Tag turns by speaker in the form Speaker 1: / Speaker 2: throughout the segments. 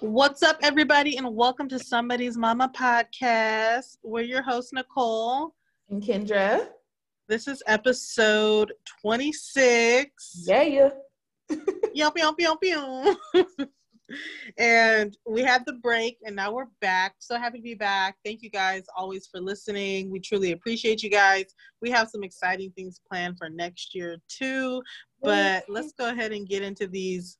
Speaker 1: What's up, everybody, and welcome to Somebody's Mama podcast. We're your host, Nicole
Speaker 2: and Kendra.
Speaker 1: This is episode 26.
Speaker 2: Yeah, yeah.
Speaker 1: yum, yum, yum, yum. and we had the break, and now we're back. So happy to be back. Thank you guys always for listening. We truly appreciate you guys. We have some exciting things planned for next year, too. But let's go ahead and get into these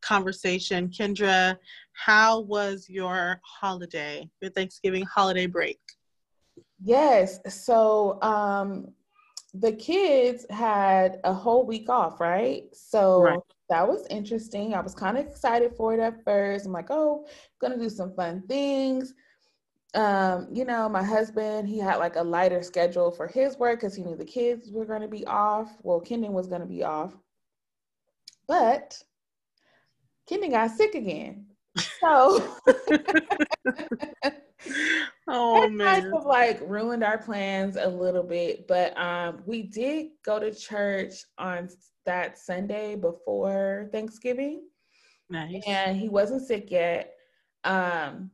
Speaker 1: conversation. Kendra, how was your holiday, your Thanksgiving holiday break?
Speaker 2: Yes. So um the kids had a whole week off, right? So right. that was interesting. I was kind of excited for it at first. I'm like, oh, gonna do some fun things. Um, you know, my husband, he had like a lighter schedule for his work because he knew the kids were gonna be off. Well, Kendon was gonna be off. But Kendon got sick again. So
Speaker 1: oh man.
Speaker 2: Kind of like ruined our plans a little bit, but um we did go to church on that Sunday before Thanksgiving.
Speaker 1: Nice.
Speaker 2: And he wasn't sick yet. Um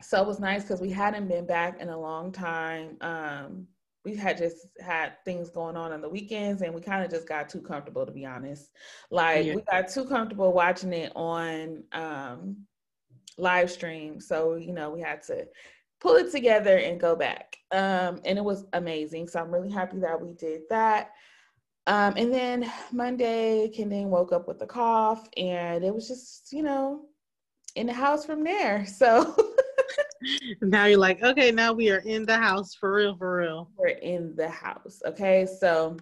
Speaker 2: so it was nice because we hadn't been back in a long time. Um we had just had things going on on the weekends and we kind of just got too comfortable to be honest. Like yeah. we got too comfortable watching it on um live stream so you know we had to pull it together and go back. Um and it was amazing so i'm really happy that we did that. Um and then monday kendon woke up with a cough and it was just you know in the house from there so
Speaker 1: now you're like, okay, now we are in the house for real, for real.
Speaker 2: We're in the house. Okay. So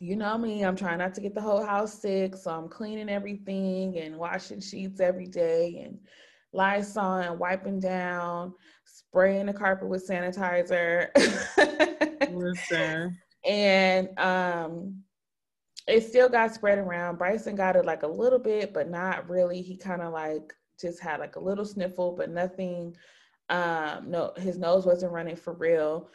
Speaker 2: you know me, I'm trying not to get the whole house sick. So I'm cleaning everything and washing sheets every day and Lysol and wiping down, spraying the carpet with sanitizer.
Speaker 1: Listen.
Speaker 2: And um it still got spread around. Bryson got it like a little bit, but not really. He kind of like just had like a little sniffle, but nothing um, no, his nose wasn't running for real.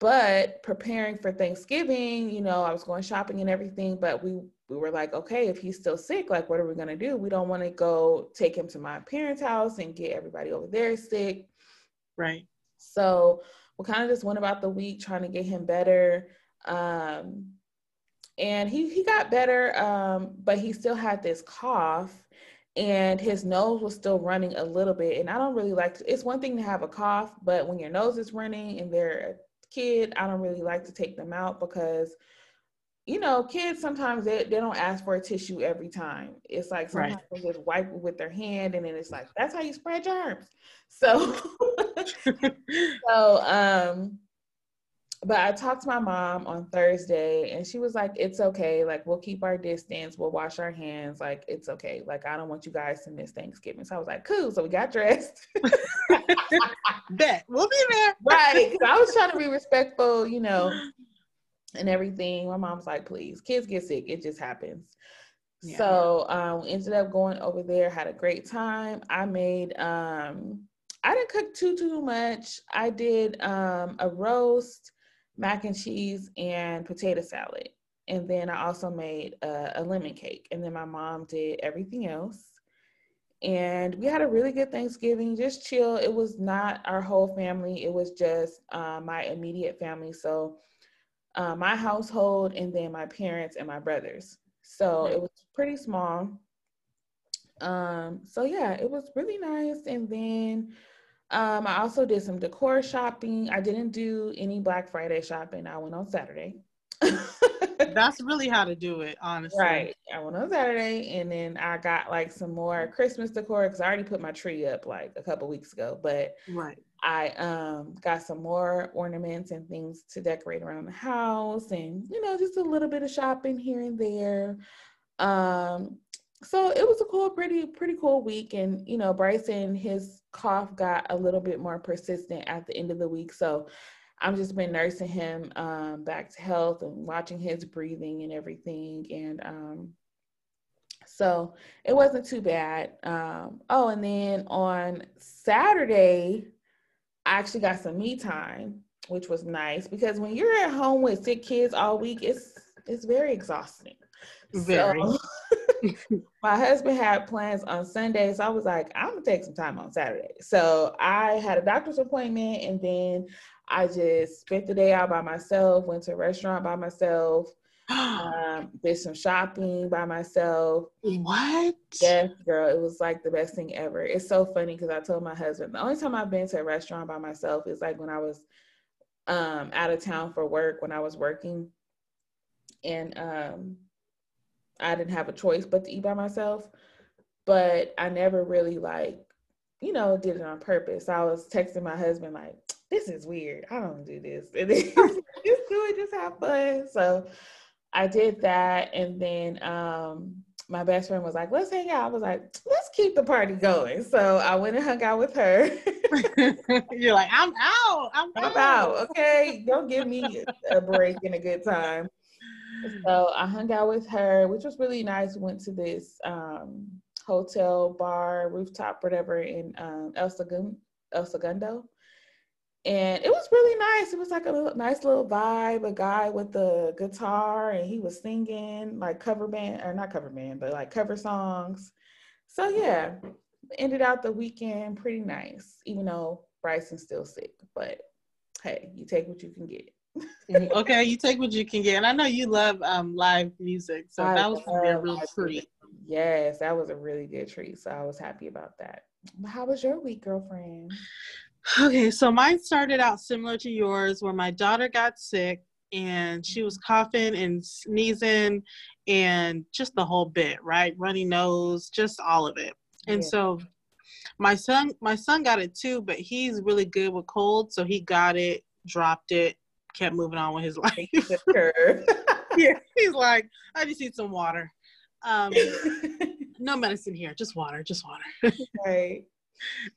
Speaker 2: But preparing for Thanksgiving, you know, I was going shopping and everything, but we we were like, okay, if he's still sick, like what are we gonna do? We don't want to go take him to my parents' house and get everybody over there sick.
Speaker 1: Right.
Speaker 2: So we kind of just went about the week trying to get him better. Um, and he he got better, um, but he still had this cough and his nose was still running a little bit. And I don't really like to, it's one thing to have a cough, but when your nose is running and they're a kid, I don't really like to take them out because you know, kids sometimes they, they don't ask for a tissue every time. It's like sometimes right. they just wipe it with their hand and then it's like that's how you spread germs. So so um but I talked to my mom on Thursday and she was like, it's okay. Like, we'll keep our distance. We'll wash our hands. Like, it's okay. Like, I don't want you guys to miss Thanksgiving. So I was like, cool. So we got dressed.
Speaker 1: Bet. We'll be there.
Speaker 2: right. I was trying to be respectful, you know, and everything. My mom's like, please, kids get sick. It just happens. Yeah. So um, ended up going over there, had a great time. I made, um, I didn't cook too, too much. I did um, a roast mac and cheese and potato salad. And then I also made a, a lemon cake. And then my mom did everything else. And we had a really good Thanksgiving, just chill. It was not our whole family, it was just uh, my immediate family. So, uh, my household, and then my parents and my brothers. So, it was pretty small. Um, so, yeah, it was really nice. And then um, I also did some decor shopping. I didn't do any Black Friday shopping. I went on Saturday.
Speaker 1: That's really how to do it, honestly.
Speaker 2: Right. I went on Saturday and then I got like some more Christmas decor because I already put my tree up like a couple weeks ago. But
Speaker 1: right.
Speaker 2: I um got some more ornaments and things to decorate around the house and you know just a little bit of shopping here and there. Um so it was a cool, pretty, pretty cool week. And, you know, Bryson, his cough got a little bit more persistent at the end of the week. So I've just been nursing him um, back to health and watching his breathing and everything. And um, so it wasn't too bad. Um, oh, and then on Saturday, I actually got some me time, which was nice because when you're at home with sick kids all week, it's it's very exhausting.
Speaker 1: Very. So,
Speaker 2: my husband had plans on Sunday, so I was like, I'm gonna take some time on Saturday. So I had a doctor's appointment, and then I just spent the day out by myself. Went to a restaurant by myself. um, did some shopping by myself.
Speaker 1: What?
Speaker 2: Yes, girl. It was like the best thing ever. It's so funny because I told my husband the only time I've been to a restaurant by myself is like when I was um out of town for work when I was working and um I didn't have a choice but to eat by myself. But I never really like, you know, did it on purpose. I was texting my husband like, "This is weird. I don't do this." And then just do it, just have fun. So I did that, and then um, my best friend was like, "Let's hang out." I was like, "Let's keep the party going." So I went and hung out with her.
Speaker 1: You're like, "I'm out. I'm,
Speaker 2: I'm out. out. Okay, don't give me a break and a good time. So I hung out with her, which was really nice. Went to this um, hotel, bar, rooftop, whatever in um, El, Segundo, El Segundo. And it was really nice. It was like a little, nice little vibe. A guy with the guitar, and he was singing like cover band, or not cover band, but like cover songs. So yeah, ended out the weekend pretty nice, even though Bryson's still sick. But hey, you take what you can get.
Speaker 1: Mm-hmm. okay, you take what you can get. And I know you love um, live music, so I that was a real treat.
Speaker 2: Yes, that was a really good treat. So I was happy about that. How was your week, girlfriend?
Speaker 1: Okay, so mine started out similar to yours, where my daughter got sick and she was coughing and sneezing and just the whole bit, right? Runny nose, just all of it. And yeah. so my son my son got it too, but he's really good with cold, so he got it, dropped it, kept moving on with his life. yeah, he's like, I just need some water. Um, no medicine here, just water, just water.
Speaker 2: right.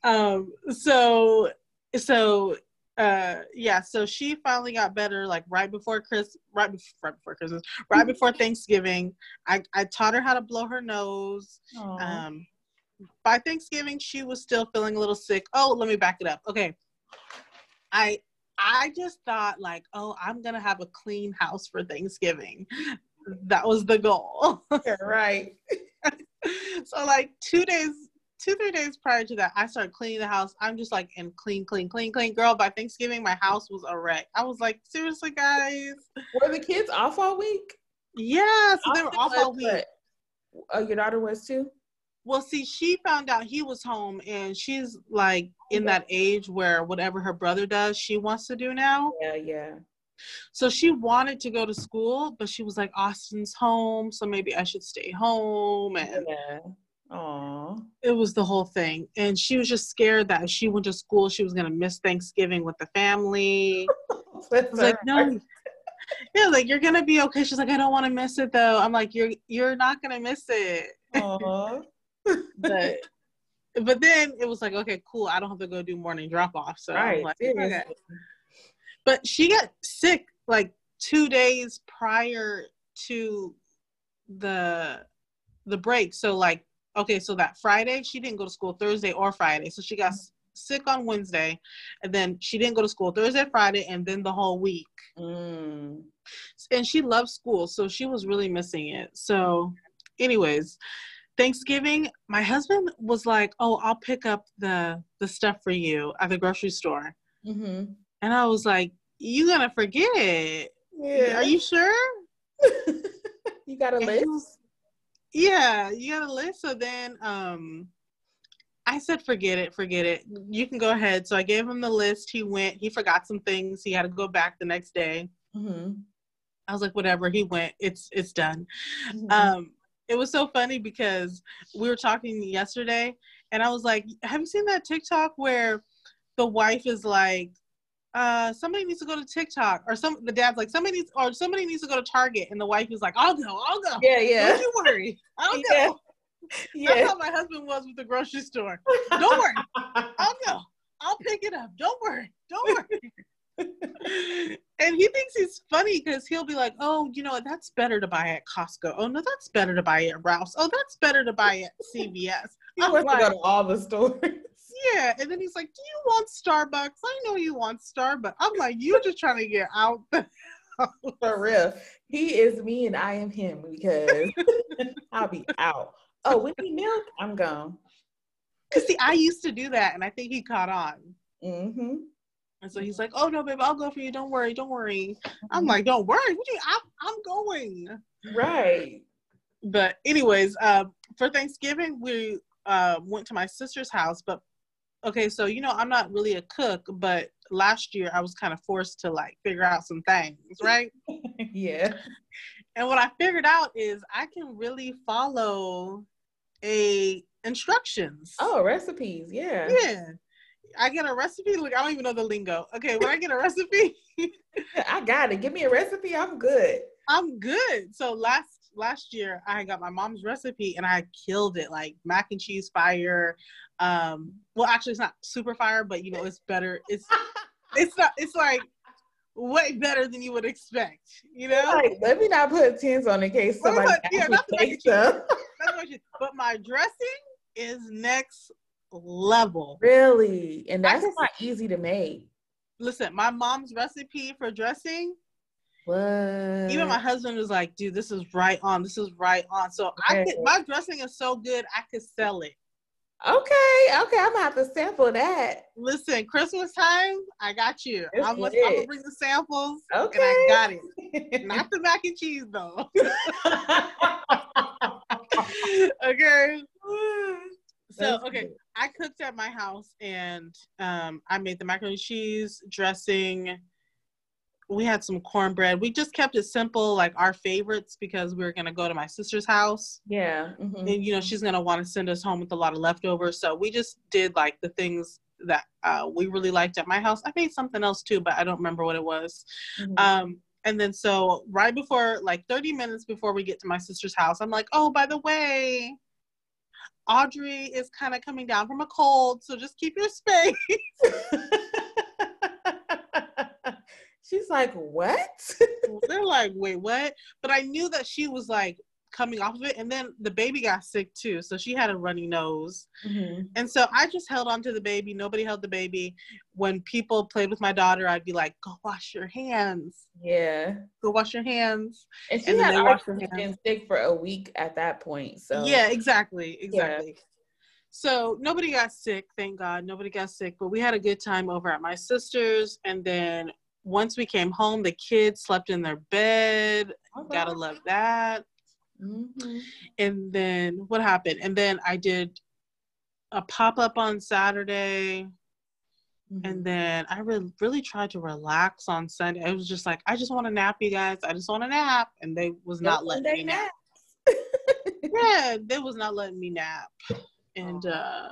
Speaker 1: Um, so, so, uh, yeah, so she finally got better, like right before Chris, right before, right before Christmas, right before Thanksgiving. I, I taught her how to blow her nose. Aww. Um, by Thanksgiving, she was still feeling a little sick. Oh, let me back it up. Okay. I I just thought like, oh, I'm gonna have a clean house for Thanksgiving. That was the goal.
Speaker 2: right.
Speaker 1: so like two days, two, three days prior to that, I started cleaning the house. I'm just like in clean, clean, clean, clean. Girl, by Thanksgiving, my house was a wreck. I was like, seriously, guys.
Speaker 2: Were the kids off all week?
Speaker 1: Yeah, so they were off all week.
Speaker 2: Oh, your daughter was too?
Speaker 1: Well, see, she found out he was home, and she's like in that age where whatever her brother does, she wants to do now.
Speaker 2: Yeah, yeah.
Speaker 1: So she wanted to go to school, but she was like, Austin's home, so maybe I should stay home. And
Speaker 2: yeah. Aww.
Speaker 1: It was the whole thing. And she was just scared that if she went to school, she was going to miss Thanksgiving with the family. I was like, no. Yeah, like you're gonna be okay. She's like, I don't want to miss it though. I'm like, you're you're not gonna miss it. But but then it was like, okay, cool. I don't have to go do morning drop off. So right. Like, okay. But she got sick like two days prior to the the break. So like, okay, so that Friday she didn't go to school Thursday or Friday. So she got mm-hmm. sick on Wednesday, and then she didn't go to school Thursday, Friday, and then the whole week.
Speaker 2: Mm.
Speaker 1: And she loved school, so she was really missing it. So, anyways, Thanksgiving, my husband was like, "Oh, I'll pick up the the stuff for you at the grocery store,"
Speaker 2: mm-hmm.
Speaker 1: and I was like, "You gonna forget it?
Speaker 2: Yeah.
Speaker 1: Are you sure?
Speaker 2: you got a list? Was,
Speaker 1: yeah, you got a list." So then, um, I said, "Forget it, forget it. You can go ahead." So I gave him the list. He went. He forgot some things. He had to go back the next day.
Speaker 2: Mm-hmm.
Speaker 1: I was like, "Whatever." He went. It's it's done. Mm-hmm. Um it was so funny because we were talking yesterday and I was like, Have you seen that TikTok where the wife is like, uh, somebody needs to go to TikTok, or some the dad's like somebody needs, or somebody needs to go to Target, and the wife is like, "I'll go, I'll go."
Speaker 2: Yeah, yeah.
Speaker 1: Don't you worry, I'll yeah. go. Yeah. That's how my husband was with the grocery store. Don't worry, I'll go. I'll pick it up. Don't worry, don't worry. and he thinks he's funny because he'll be like, "Oh, you know, that's better to buy at Costco. Oh no, that's better to buy at Ralph's. Oh, that's better to buy at CVS."
Speaker 2: he wants like, to go to all the stores.
Speaker 1: Yeah, and then he's like, "Do you want Starbucks? I know you want Starbucks." I'm like, "You're just trying to get out the
Speaker 2: For real. He is me and I am him because I'll be out. Oh, we need milk? I'm gone.
Speaker 1: Cause see, I used to do that and I think he caught on. Mm-hmm. And so he's like, "Oh no, babe, I'll go for you. Don't worry, don't worry." I'm mm-hmm. like, "Don't worry, what you? I'm, I'm going."
Speaker 2: Right.
Speaker 1: But anyways, uh, for Thanksgiving we uh, went to my sister's house. But okay, so you know I'm not really a cook, but last year I was kind of forced to like figure out some things, right?
Speaker 2: yeah.
Speaker 1: And what I figured out is I can really follow a instructions.
Speaker 2: Oh, recipes, yeah.
Speaker 1: Yeah. I get a recipe. Look, I don't even know the lingo. Okay, when I get a recipe,
Speaker 2: I got it. Give me a recipe. I'm good.
Speaker 1: I'm good. So last last year I got my mom's recipe and I killed it. Like mac and cheese fire. Um, well, actually, it's not super fire, but you know, it's better. It's it's not. It's like way better than you would expect. You know,
Speaker 2: like, let me not put tins on in case somebody. Put, yeah, not
Speaker 1: but my dressing is next level.
Speaker 2: Really? And that's not easy to make.
Speaker 1: Listen, my mom's recipe for dressing.
Speaker 2: What?
Speaker 1: Even my husband was like, dude, this is right on. This is right on. So okay. I could, my dressing is so good, I could sell it.
Speaker 2: Okay, okay, I'm gonna have to sample that.
Speaker 1: Listen, Christmas time, I got you. I'm gonna, I'm gonna, bring the samples.
Speaker 2: Okay,
Speaker 1: and I got it. Not the mac and cheese though. okay. So okay, I cooked at my house and um, I made the macaroni and cheese dressing. We had some cornbread. We just kept it simple, like our favorites, because we were gonna go to my sister's house.
Speaker 2: Yeah,
Speaker 1: mm-hmm. and you know she's gonna want to send us home with a lot of leftovers. So we just did like the things that uh, we really liked at my house. I made something else too, but I don't remember what it was. Mm-hmm. Um, and then so right before, like 30 minutes before we get to my sister's house, I'm like, oh, by the way, Audrey is kind of coming down from a cold, so just keep your space.
Speaker 2: She's like, what?
Speaker 1: They're like, wait, what? But I knew that she was like coming off of it. And then the baby got sick too. So she had a runny nose. Mm-hmm. And so I just held on to the baby. Nobody held the baby. When people played with my daughter, I'd be like, go wash your hands.
Speaker 2: Yeah.
Speaker 1: Go wash your hands.
Speaker 2: And she and had already been sick for a week at that point. So
Speaker 1: Yeah, exactly. Exactly. Yeah. So nobody got sick, thank God. Nobody got sick, but we had a good time over at my sister's. And then once we came home, the kids slept in their bed. Okay. Gotta love that. Mm-hmm. And then what happened? And then I did a pop up on Saturday. Mm-hmm. And then I re- really tried to relax on Sunday. I was just like, I just want to nap, you guys. I just want to nap. And they was not letting me nap. yeah, they was not letting me nap. And uh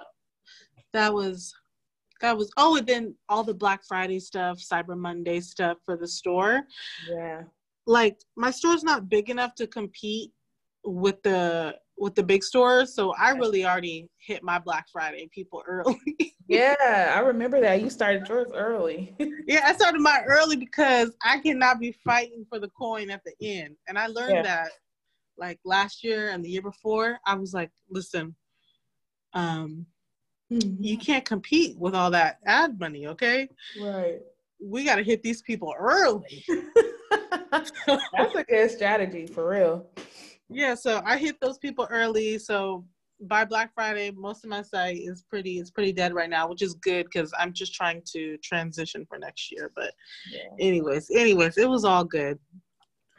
Speaker 1: that was that was oh and then all the Black Friday stuff, Cyber Monday stuff for the store.
Speaker 2: Yeah.
Speaker 1: Like my store's not big enough to compete with the with the big stores. So I really already hit my Black Friday people early.
Speaker 2: yeah, I remember that. You started yours early.
Speaker 1: yeah, I started mine early because I cannot be fighting for the coin at the end. And I learned yeah. that like last year and the year before. I was like, listen, um, mm-hmm. you can't compete with all that ad money, okay?
Speaker 2: Right.
Speaker 1: We gotta hit these people early.
Speaker 2: That's a good strategy for real
Speaker 1: yeah, so I hit those people early. So by Black Friday, most of my site is pretty it's pretty dead right now, which is good because I'm just trying to transition for next year. But yeah. anyways, anyways, it was all good.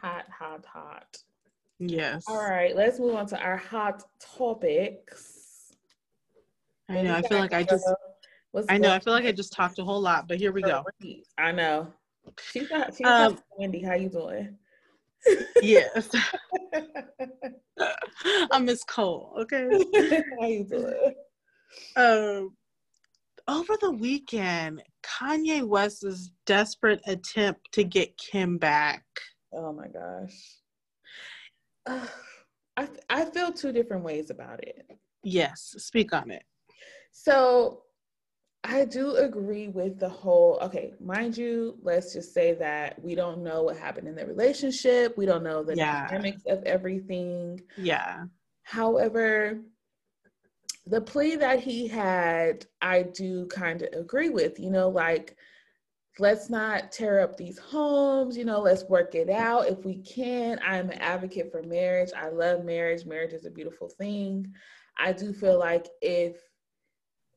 Speaker 2: Hot, hot, hot.
Speaker 1: Yes.
Speaker 2: All right, let's move on to our hot topics.
Speaker 1: I know. I feel like I just. What's I know. I feel like I just talked a whole lot, but here we go.
Speaker 2: I know. She's not. She's um, not Wendy. How you doing?
Speaker 1: Yes. I miss Cole. Okay.
Speaker 2: How you doing?
Speaker 1: Um, over the weekend, Kanye West's desperate attempt to get Kim back.
Speaker 2: Oh my gosh. Uh, I I feel two different ways about it.
Speaker 1: Yes, speak on it.
Speaker 2: So I do agree with the whole, okay, mind you, let's just say that we don't know what happened in the relationship. We don't know the yeah. dynamics of everything.
Speaker 1: Yeah.
Speaker 2: However, the plea that he had, I do kind of agree with, you know, like let's not tear up these homes, you know, let's work it out if we can. I'm an advocate for marriage. I love marriage. Marriage is a beautiful thing. I do feel like if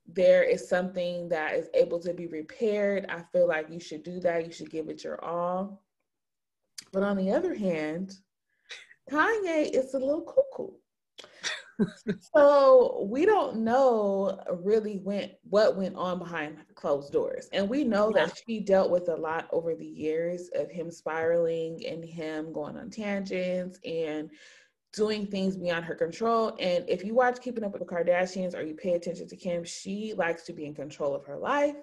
Speaker 2: there is something that is able to be repaired, I feel like you should do that. You should give it your all. But on the other hand, Kanye is a little cuckoo so we don't know really went what went on behind closed doors and we know yeah. that she dealt with a lot over the years of him spiraling and him going on tangents and doing things beyond her control and if you watch keeping up with the kardashians or you pay attention to kim she likes to be in control of her life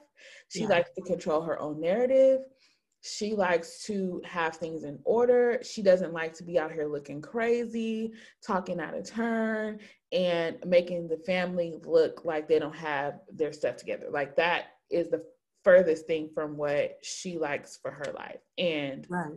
Speaker 2: she yeah. likes to control her own narrative she likes to have things in order. She doesn't like to be out here looking crazy, talking out of turn, and making the family look like they don't have their stuff together. Like that is the furthest thing from what she likes for her life. And right.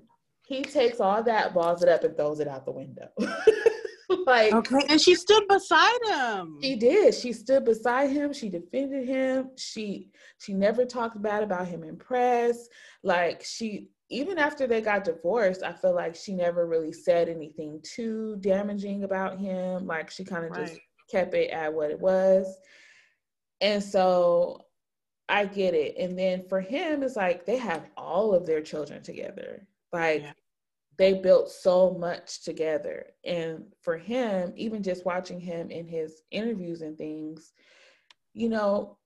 Speaker 2: He takes all that, balls it up, and throws it out the window.
Speaker 1: like okay and she stood beside him.
Speaker 2: she did. She stood beside him. She defended him. She she never talked bad about him in press. Like she even after they got divorced i feel like she never really said anything too damaging about him. Like she kind of right. just kept it at what it was. And so i get it. And then for him it's like they have all of their children together. Like yeah they built so much together. And for him, even just watching him in his interviews and things, you know,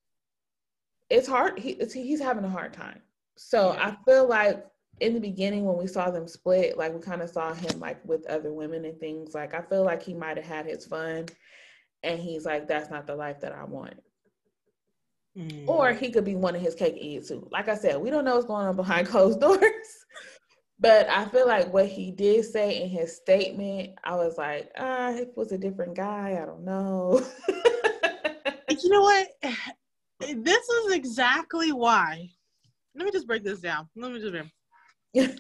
Speaker 2: it's hard. He, it's, he's having a hard time. So yeah. I feel like in the beginning when we saw them split, like we kind of saw him like with other women and things. Like I feel like he might have had his fun, and he's like, "That's not the life that I want." Mm. Or he could be one of his cake and eat too. Like I said, we don't know what's going on behind closed doors. But I feel like what he did say in his statement, I was like, ah, it was a different guy. I don't know.
Speaker 1: you know what? This is exactly why. Let me just break this down. Let me just. this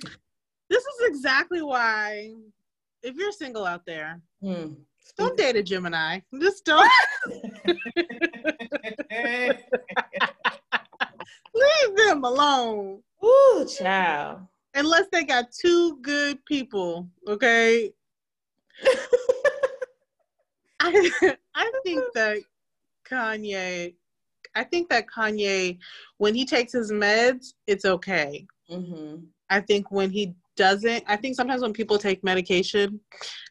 Speaker 1: is exactly why, if you're single out there, mm. don't date a Gemini. Just don't. Leave them alone.
Speaker 2: Ooh, child
Speaker 1: unless they got two good people, okay? I I think that Kanye, I think that Kanye, when he takes his meds, it's okay. Mm-hmm. I think when he doesn't, I think sometimes when people take medication,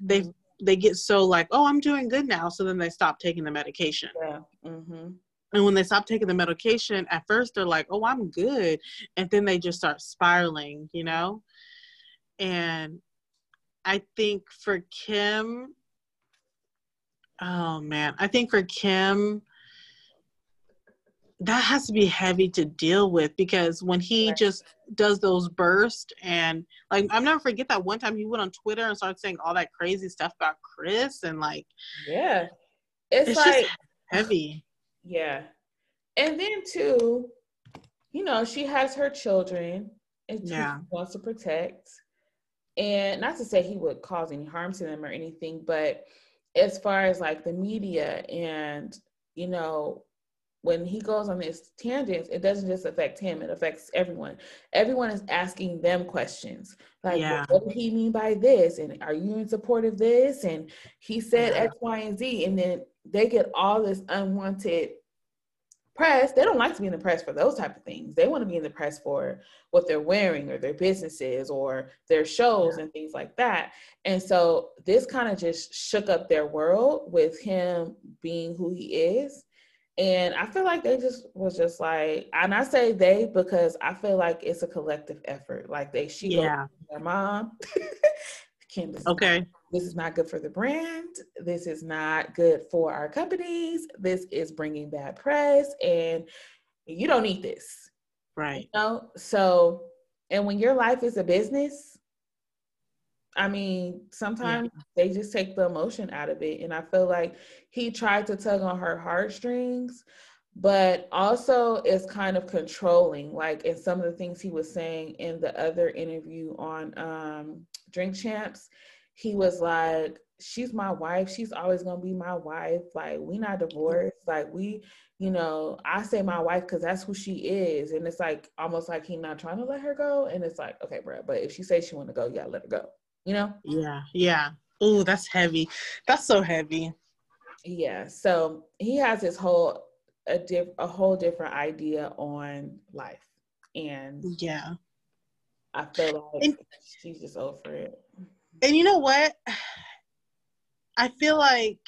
Speaker 1: they mm-hmm. they get so like, oh, I'm doing good now, so then they stop taking the medication. Yeah. Mm-hmm. And when they stop taking the medication, at first they're like, oh, I'm good. And then they just start spiraling, you know? And I think for Kim, oh man, I think for Kim, that has to be heavy to deal with because when he just does those bursts and like I'll never forget that one time he went on Twitter and started saying all that crazy stuff about Chris and like
Speaker 2: yeah, it's, it's like
Speaker 1: heavy.
Speaker 2: Yeah. And then too, you know, she has her children and yeah. wants to protect. And not to say he would cause any harm to them or anything, but as far as like the media and, you know, when he goes on these tangents, it doesn't just affect him, it affects everyone. Everyone is asking them questions. Like, yeah. what did he mean by this? And are you in support of this? And he said yeah. X, Y, and Z. And then they get all this unwanted press, they don't like to be in the press for those type of things. They want to be in the press for what they're wearing or their businesses or their shows yeah. and things like that. And so this kind of just shook up their world with him being who he is. And I feel like they just was just like, and I say they because I feel like it's a collective effort. Like they, she, yeah, their mom,
Speaker 1: Kim, okay,
Speaker 2: this is not good for the brand. This is not good for our companies. This is bringing bad press, and you don't need this.
Speaker 1: Right.
Speaker 2: You know? So, and when your life is a business, I mean, sometimes yeah. they just take the emotion out of it. And I feel like he tried to tug on her heartstrings, but also is kind of controlling. Like in some of the things he was saying in the other interview on um, Drink Champs, he was like, she's my wife. She's always gonna be my wife. Like we not divorced. Like we, you know, I say my wife because that's who she is. And it's like almost like he not trying to let her go. And it's like, okay, bro, but if she says she want to go, yeah, let her go. You know?
Speaker 1: Yeah, yeah. Oh, that's heavy. That's so heavy.
Speaker 2: Yeah. So he has his whole a diff a whole different idea on life. And
Speaker 1: yeah.
Speaker 2: I feel like and, she's just over it.
Speaker 1: And you know what? I feel like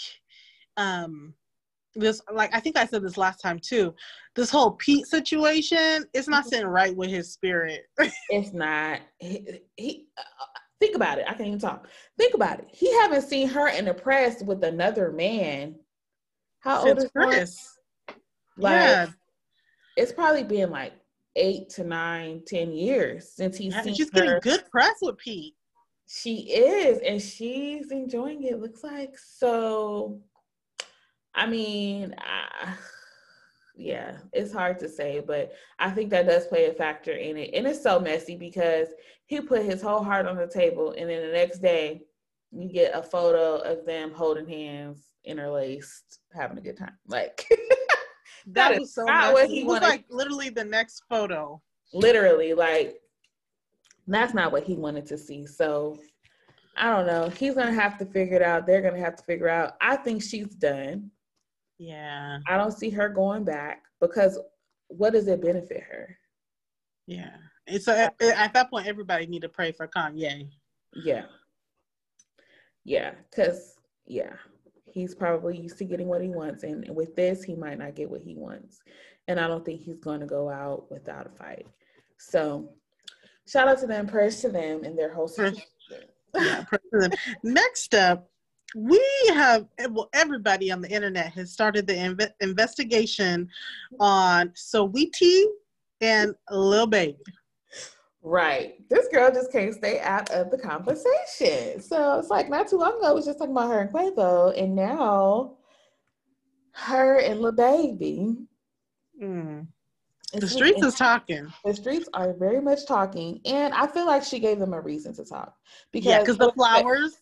Speaker 1: um this like I think I said this last time too. This whole Pete situation is not sitting right with his spirit.
Speaker 2: it's not. He, he uh, think about it. I can't even talk. Think about it. He haven't seen her in the press with another man. How Since old is Chris? Like, yeah. It's probably been like eight to nine, ten years since he's
Speaker 1: seen she's her. getting good press with Pete.
Speaker 2: She is, and she's enjoying it. Looks like so. I mean, I, yeah, it's hard to say, but I think that does play a factor in it, and it's so messy because he put his whole heart on the table, and then the next day you get a photo of them holding hands, interlaced, having a good time. Like
Speaker 1: that, that was so not what he it was wanted. like literally the next photo.
Speaker 2: Literally, like that's not what he wanted to see. So I don't know. He's gonna have to figure it out. They're gonna have to figure out. I think she's done.
Speaker 1: Yeah.
Speaker 2: I don't see her going back because what does it benefit her?
Speaker 1: Yeah. It's a, at that point everybody need to pray for Kanye.
Speaker 2: Yeah. Yeah, cuz yeah. He's probably used to getting what he wants and with this he might not get what he wants. And I don't think he's going to go out without a fight. So, shout out to them, prayers to them and their whole situation.
Speaker 1: yeah, Next up, we have well everybody on the internet has started the inv- investigation on Saweetie and Lil Baby.
Speaker 2: Right. This girl just can't stay out of the conversation. So it's like not too long ago, I was just talking about her and Quavo, and now her and Lil Baby.
Speaker 1: Mm. The streets is talking.
Speaker 2: The streets are very much talking, and I feel like she gave them a reason to talk
Speaker 1: because yeah, because the flowers.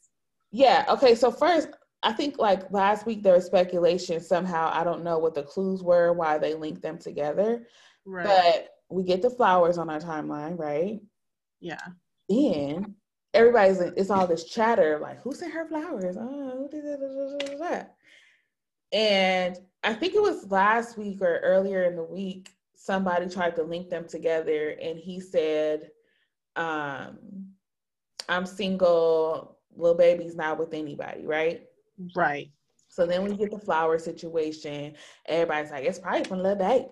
Speaker 2: Yeah. Okay. So first, I think like last week there was speculation somehow. I don't know what the clues were why they linked them together, right. but we get the flowers on our timeline, right?
Speaker 1: Yeah.
Speaker 2: Then everybody's it's all this chatter like who sent her flowers? Oh, who did that? And I think it was last week or earlier in the week somebody tried to link them together and he said um i'm single Lil Baby's not with anybody right?
Speaker 1: Right.
Speaker 2: So then we get the flower situation. Everybody's like it's probably from Lil Baby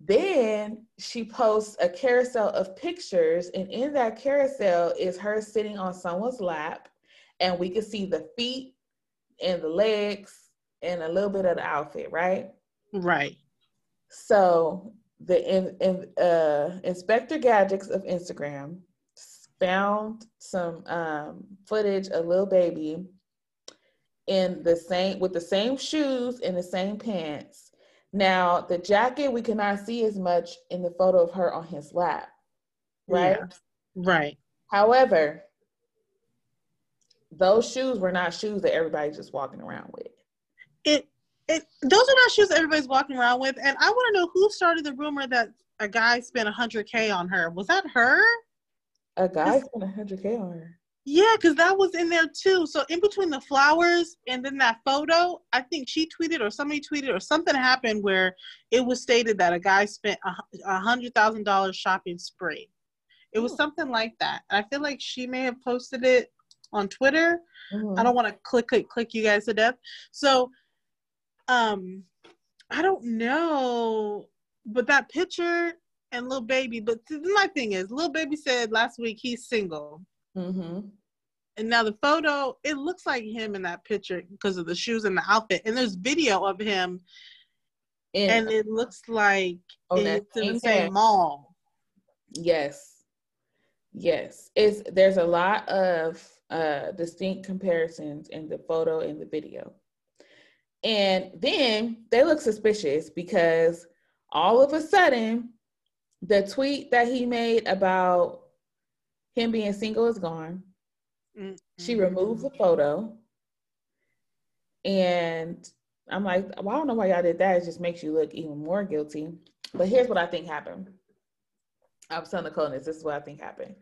Speaker 2: then she posts a carousel of pictures and in that carousel is her sitting on someone's lap and we can see the feet and the legs and a little bit of the outfit right?
Speaker 1: Right.
Speaker 2: So the in, in, uh, Inspector Gadgets of Instagram found some um, footage of Lil Baby in the same with the same shoes and the same pants. Now the jacket we cannot see as much in the photo of her on his lap, right? Yeah.
Speaker 1: Right.
Speaker 2: However, those shoes were not shoes that everybody's just walking around with.
Speaker 1: It it, those are not shoes that everybody's walking around with. And I want to know who started the rumor that a guy spent 100K on her. Was that her?
Speaker 2: A guy spent 100K on her.
Speaker 1: Yeah, because that was in there too. So in between the flowers and then that photo, I think she tweeted or somebody tweeted or something happened where it was stated that a guy spent a hundred thousand dollars shopping spree. It was something like that. And I feel like she may have posted it on Twitter. Mm-hmm. I don't want to click click click you guys to death. So um I don't know, but that picture and Lil Baby. But my thing is, Lil Baby said last week he's single.
Speaker 2: Mm-hmm.
Speaker 1: And now the photo, it looks like him in that picture because of the shoes and the outfit. And there's video of him, in, and it looks like oh, it's in the same mall.
Speaker 2: Yes, yes. It's there's a lot of uh distinct comparisons in the photo and the video. And then they look suspicious because all of a sudden, the tweet that he made about him being single is gone.
Speaker 1: Mm,
Speaker 2: She removed the photo. And I'm like, well, I don't know why y'all did that. It just makes you look even more guilty. But here's what I think happened. I was telling Nicole this, this is what I think happened.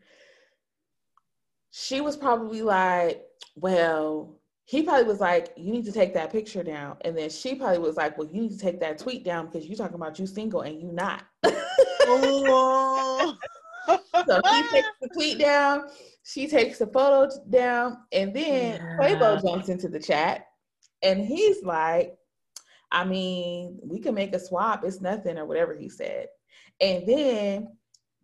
Speaker 2: She was probably like, well, he probably was like, you need to take that picture down. And then she probably was like, well, you need to take that tweet down because you're talking about you single and you not. oh. so he takes the tweet down, she takes the photo down, and then yeah. Quavo jumps into the chat and he's like, I mean, we can make a swap, it's nothing, or whatever he said. And then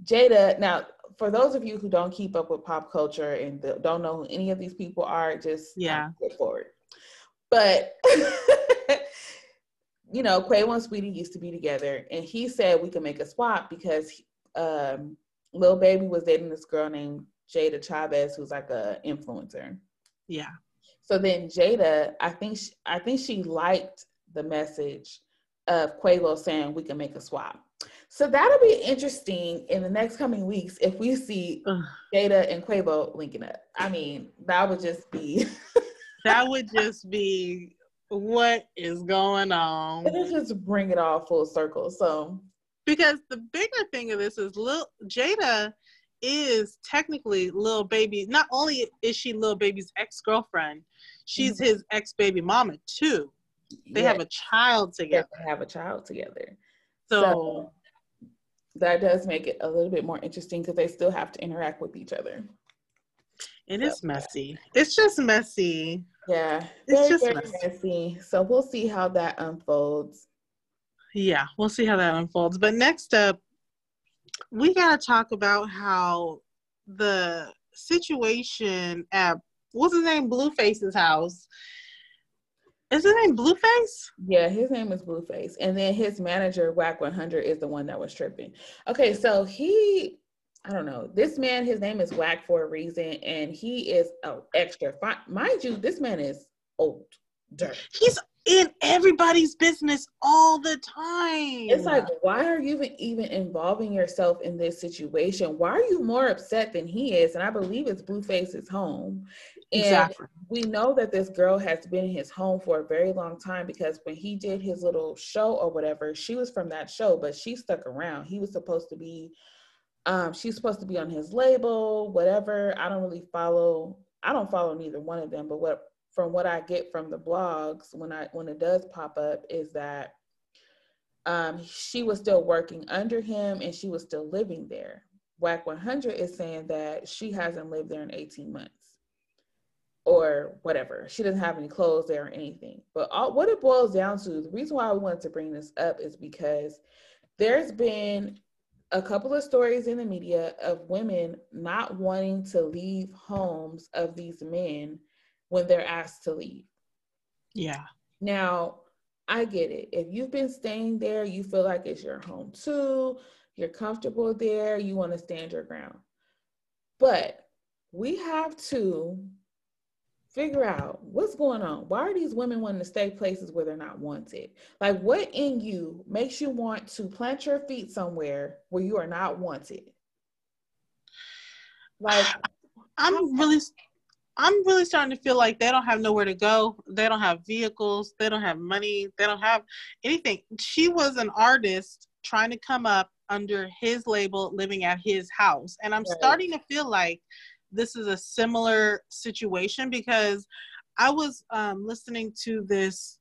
Speaker 2: Jayda, now for those of you who don't keep up with pop culture and don't know who any of these people are, just uh,
Speaker 1: yeah,
Speaker 2: get forward. But you know, Quavo and Saweetie used to be together, and he said we could make a swap because um, Lil Baby was dating this girl named Jayda Cheaves, who's like a influencer.
Speaker 1: Yeah.
Speaker 2: So then Jayda, I think she, I think she liked the message of Quavo saying we can make a swap. So that'll be interesting in the next coming weeks if we see Jayda and Quavo linking up. I mean, that would just be
Speaker 1: that would just be what is going on.
Speaker 2: Let's just bring it all full circle. So
Speaker 1: because the bigger thing of this is Lil Jayda is technically Lil Baby. Not only is she Lil Baby's ex girlfriend, she's mm-hmm. his ex baby mama too. They have a child together.
Speaker 2: They have a child together.
Speaker 1: So, so
Speaker 2: that does make it a little bit more interesting because they still have to interact with each other.
Speaker 1: It so. is messy. It's just messy.
Speaker 2: Yeah, it's just very messy. messy. So we'll see how that unfolds.
Speaker 1: Yeah, we'll see how that unfolds. But next up, we got to talk about how the situation at what's his name, Blueface's house is his name Blueface?
Speaker 2: Yeah, his name is Blueface. And then his manager, Wack 100, is the one that was tripping. Okay, so he, I don't know, this man, his name is Wack for a reason, and he is oh, extra. Mind you, this man is old. Dirt.
Speaker 1: He's in everybody's business all the time.
Speaker 2: It's like, why are you even, even involving yourself in this situation? Why are you more upset than he is? And I believe it's Blueface's home. And exactly. we know that this girl has been in his home for a very long time because when he did his little show or whatever, she was from that show, but she stuck around. He was supposed to be, um, she's supposed to be on his label, whatever. I don't really follow, I don't follow neither one of them, but what from what I get from the blogs when I when it does pop up is that um, she was still working under him and she was still living there. Wack 100 is saying that she hasn't lived there in 18 months or whatever. She doesn't have any clothes there or anything. But all, what it boils down to, the reason why we wanted to bring this up is because there's been a couple of stories in the media of women not wanting to leave homes of these men when they're asked to leave.
Speaker 1: Yeah.
Speaker 2: Now, I get it. If you've been staying there, you feel like it's your home too, you're comfortable there, you want to stand your ground. But we have to figure out what's going on. Why are these women wanting to stay places where they're not wanted? Like, what in you makes you want to plant your feet somewhere where you are not wanted?
Speaker 1: Like, I'm really, I'm really starting to feel like they don't have nowhere to go. They don't have vehicles. They don't have money. They don't have anything. She was an artist trying to come up under his label, living at his house. And I'm right. starting to feel like this is a similar situation because I was um, listening to this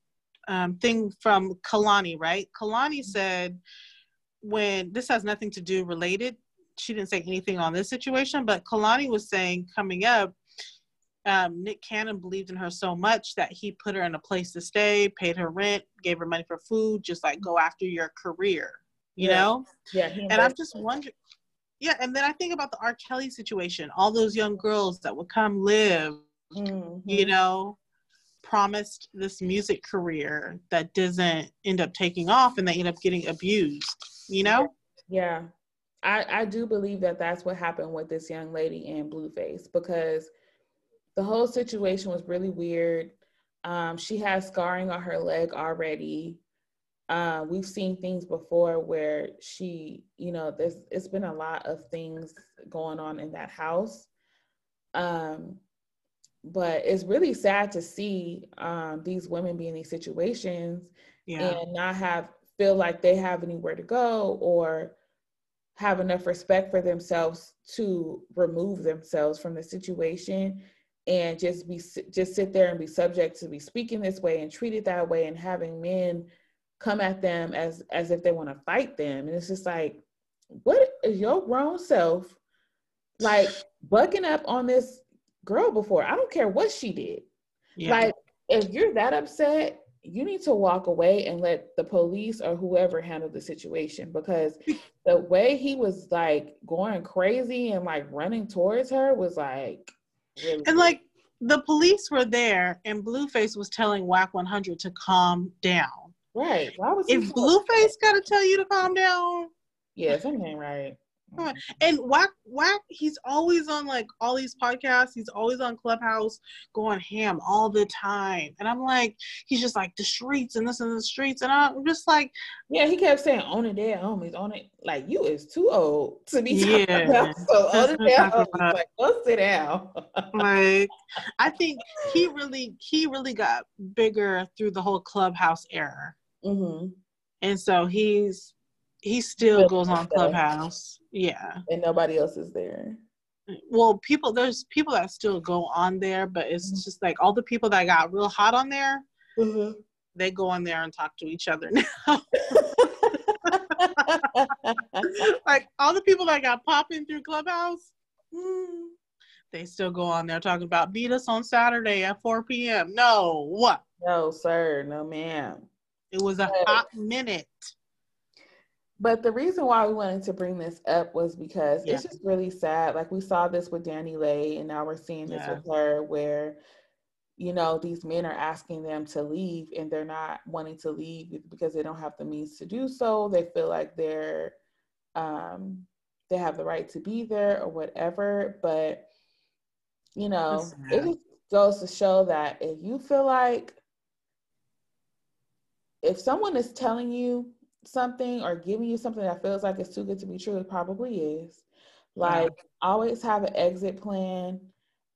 Speaker 1: um, thing from Kehlani, right? Kehlani said when this has nothing to do related, she didn't say anything on this situation, but Kehlani was saying coming up, um, Nick Cannon believed in her so much that he put her in a place to stay, paid her rent, gave her money for food, just like go after your career, you
Speaker 2: yeah.
Speaker 1: know?
Speaker 2: Yeah.
Speaker 1: And I'm just wondering, yeah, and then I think about the R. Kelly situation, all those young girls that would come live, mm-hmm. you know, promised this music career that doesn't end up taking off and they end up getting abused, you know?
Speaker 2: Yeah. I, I do believe that that's what happened with this young lady in Blueface because the whole situation was really weird. Um, she has scarring on her leg already. Uh, we've seen things before where she, you know, there's it's been a lot of things going on in that house. Um, but it's really sad to see um, these women be in these situations yeah. and not have feel like they have anywhere to go or have enough respect for themselves to remove themselves from the situation and just be just sit there and be subject to be speaking this way and treated that way and having men come at them as as if they want to fight them. And it's just like what is your grown self like bucking up on this girl before? I don't care what she did. Yeah. like if you're that upset you need to walk away and let the police or whoever handle the situation. Because the way he was like going crazy and like running towards her was like
Speaker 1: really and like the police were there and blueface was telling Wack 100 to calm down
Speaker 2: right Why was
Speaker 1: if blueface got to tell you to calm down
Speaker 2: yeah something ain't right
Speaker 1: and Wack Wack, he's always on like all these podcasts. He's always on Clubhouse going ham all the time. And I'm like, he's just like the streets and this and the streets. And I'm just like
Speaker 2: Yeah, he kept saying own it there, homies, on it. Like you is too old to be yeah. about. So own it there, homies. Like, go sit down.
Speaker 1: like I think he really he really got bigger through the whole clubhouse era. Mm-hmm. And so he's he still goes on Clubhouse. Yeah.
Speaker 2: And nobody else is there.
Speaker 1: Well, people there's people that still go on there, but it's mm-hmm. just like all the people that got real hot on there, mm-hmm. they go on there and talk to each other now. like all the people that got popping through Clubhouse, mm, they still go on there talking about beat us on Saturday at 4 p.m. No, what?
Speaker 2: No, sir. No, ma'am.
Speaker 1: It was a hot minute.
Speaker 2: But the reason why we wanted to bring this up was because yeah. it's just really sad. Like we saw this with DaniLeigh, and now we're seeing this yeah. with her, where you know these men are asking them to leave, and they're not wanting to leave because they don't have the means to do so. They feel like they're um, they have the right to be there or whatever. But you know, it just goes to show that if you feel like if someone is telling you something or giving you something that feels like it's too good to be true, it probably is. Like, yeah. always have an exit plan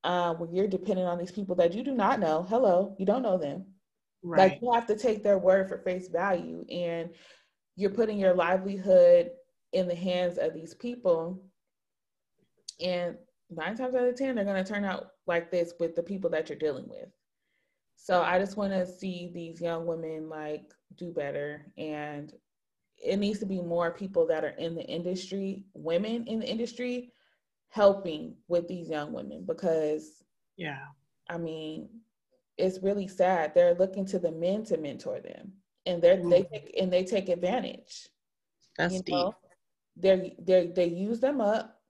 Speaker 2: uh, when you're dependent on these people that you do not know. Hello, you don't know them. Right. Like, you have to take their word for face value, and you're putting your livelihood in the hands of these people. And nine times out of 10, they're going to turn out like this with the people that you're dealing with. So I just want to see these young women like do better and it needs to be more people that are in the industry, women in the industry, helping with these young women because,
Speaker 1: yeah,
Speaker 2: I mean, it's really sad. They're looking to the men to mentor them, and they're mm-hmm. they take and they take advantage.
Speaker 1: That's you know?
Speaker 2: They they they use them up,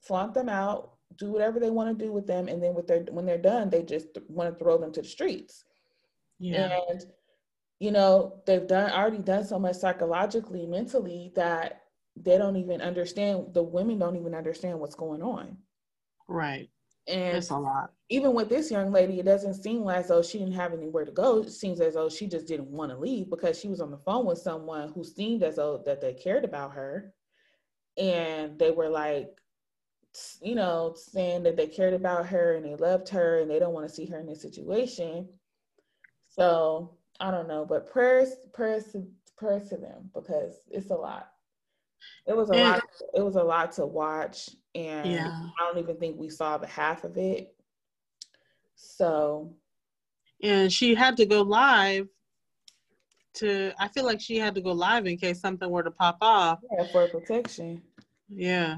Speaker 2: flaunt them out, do whatever they want to do with them, and then with their when they're done, they just want to throw them to the streets. Yeah. And you know they've done already done so much psychologically mentally that they don't even understand the women don't even understand what's going on.
Speaker 1: Right.
Speaker 2: And
Speaker 1: it's a lot.
Speaker 2: even with this young lady it doesn't seem as though she didn't have anywhere to go. It seems as though she just didn't want to leave because she was on the phone with someone who seemed as though that they cared about her. And they were like you know saying that they cared about her and they loved her and they don't want to see her in this situation so I don't know, but prayers, prayers to prayers to them because it's a lot. It was a lot. It was a lot to watch, and yeah. I don't even think we saw the half of it. So,
Speaker 1: and she had to go live. To I feel like she had to go live in case something were to pop off.
Speaker 2: Yeah, for protection.
Speaker 1: Yeah.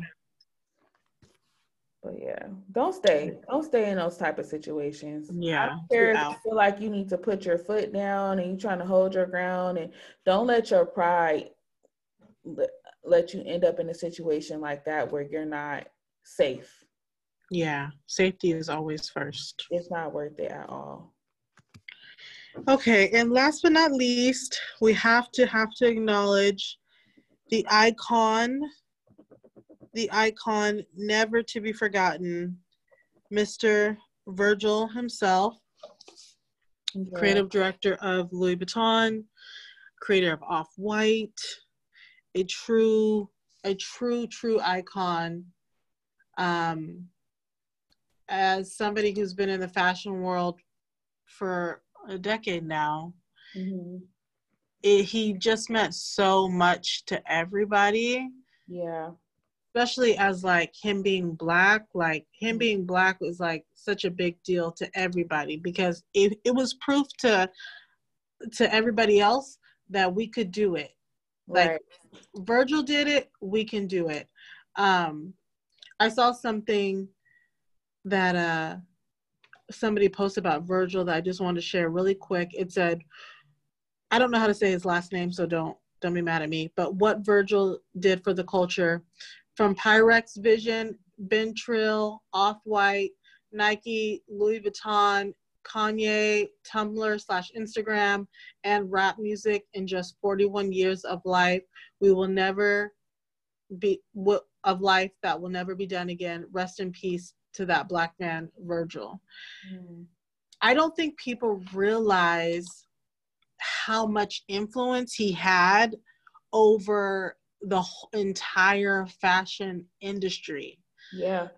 Speaker 2: But yeah, don't stay. Don't stay in those type of situations.
Speaker 1: Yeah.
Speaker 2: I feel like you need to put your foot down and you're trying to hold your ground and don't let your pride let you end up in a situation like that where you're not safe.
Speaker 1: Yeah, safety is always first.
Speaker 2: It's not worth it at all.
Speaker 1: Okay, and last but not least, we have to have to acknowledge the icon the icon never to be forgotten, Mr. Virgil himself, yeah. creative director of Louis Vuitton, creator of Off White, a true, a true, true icon. Um, as somebody who's been in the fashion world for a decade now, mm-hmm. it, he just meant so much to everybody.
Speaker 2: Yeah.
Speaker 1: Especially as like him being black, like him mm-hmm. being black was like such a big deal to everybody because it, it was proof to to everybody else that we could do it. Like right. Virgil did it, we can do it. Um I saw something that uh somebody posted about Virgil that I just wanted to share really quick. It said, I don't know how to say his last name, so don't don't be mad at me. But what Virgil did for the culture, from Pyrex Vision, Been Trill, Off White, Nike, Louis Vuitton, Kanye, Tumblr slash Instagram, and rap music in just 41 years of life. We will never be of life that will never be done again. Rest in peace to that black man, Virgil. Mm. I don't think people realize how much influence he had over the entire fashion industry.
Speaker 2: Yeah.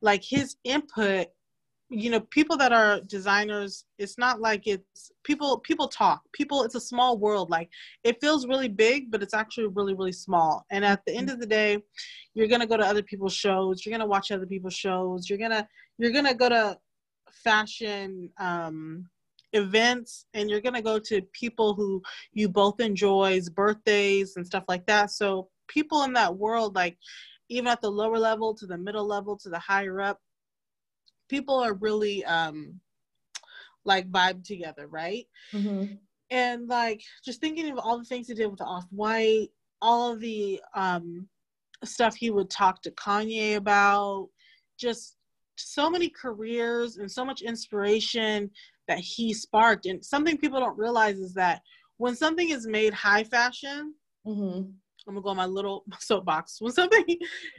Speaker 1: Like his input you know people that are designers it's not like it's people people talk. People it's a small world. Like it feels really big but it's actually really really small. And at the end of the day you're gonna go to other people's shows. You're gonna watch other people's shows. You're gonna you're gonna go to fashion um events and you're gonna go to people who you both enjoys birthdays and stuff like that so people in that world like even at the lower level to the middle level to the higher up people are really um like vibe together, right? Mm-hmm. And like just thinking of all the things he did with Off White, all of the um stuff he would talk to Kanye about, just so many careers and so much inspiration that he sparked. And something people don't realize is that when something is made high fashion, mm-hmm. I'm gonna go on my little soapbox. When something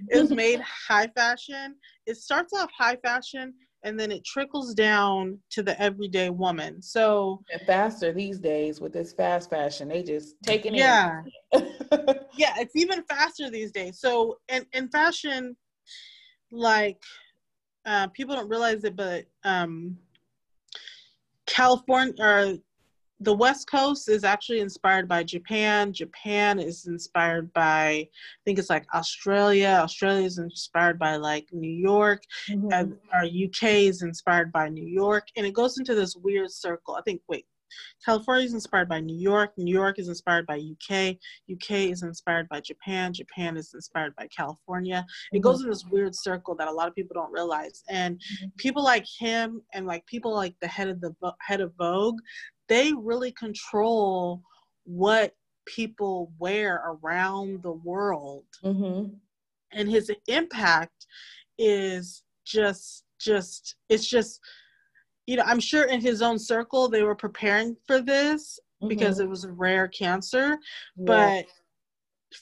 Speaker 1: is made high fashion, it starts off high fashion and then it trickles down to the everyday woman. So
Speaker 2: and faster these days with this fast fashion, they just taking
Speaker 1: it. Yeah, yeah, it's even faster these days. So in in fashion, like uh, people don't realize it, but um, California or the West Coast is actually inspired by Japan. Japan is inspired by, I think it's like Australia. Australia is inspired by like New York. Mm-hmm. And our UK is inspired by New York. And it goes into this weird circle. I think, wait, California is inspired by New York. New York is inspired by UK. UK is inspired by Japan. Japan is inspired by California. It mm-hmm. goes in this weird circle that a lot of people don't realize. And mm-hmm. people like him and like people like the head of the head of Vogue, they really control what people wear around the world mm-hmm. and his impact is just just it's just you know i'm sure in his own circle they were preparing for this mm-hmm. because it was a rare cancer yeah. but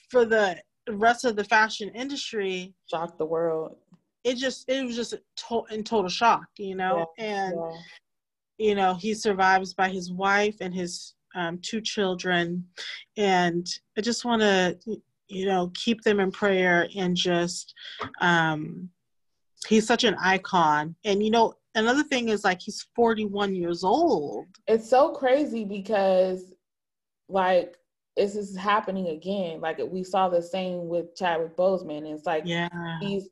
Speaker 1: for the rest of the fashion industry
Speaker 2: shocked the world
Speaker 1: it just it was just to- in total shock you know yeah. and yeah you know he survives by his wife and his um, two children and i just want to you know keep them in prayer and just um, he's such an icon and you know another thing is like he's 41 years old
Speaker 2: it's so crazy because like this is happening again like we saw the same with chadwick boseman it's like
Speaker 1: yeah
Speaker 2: he's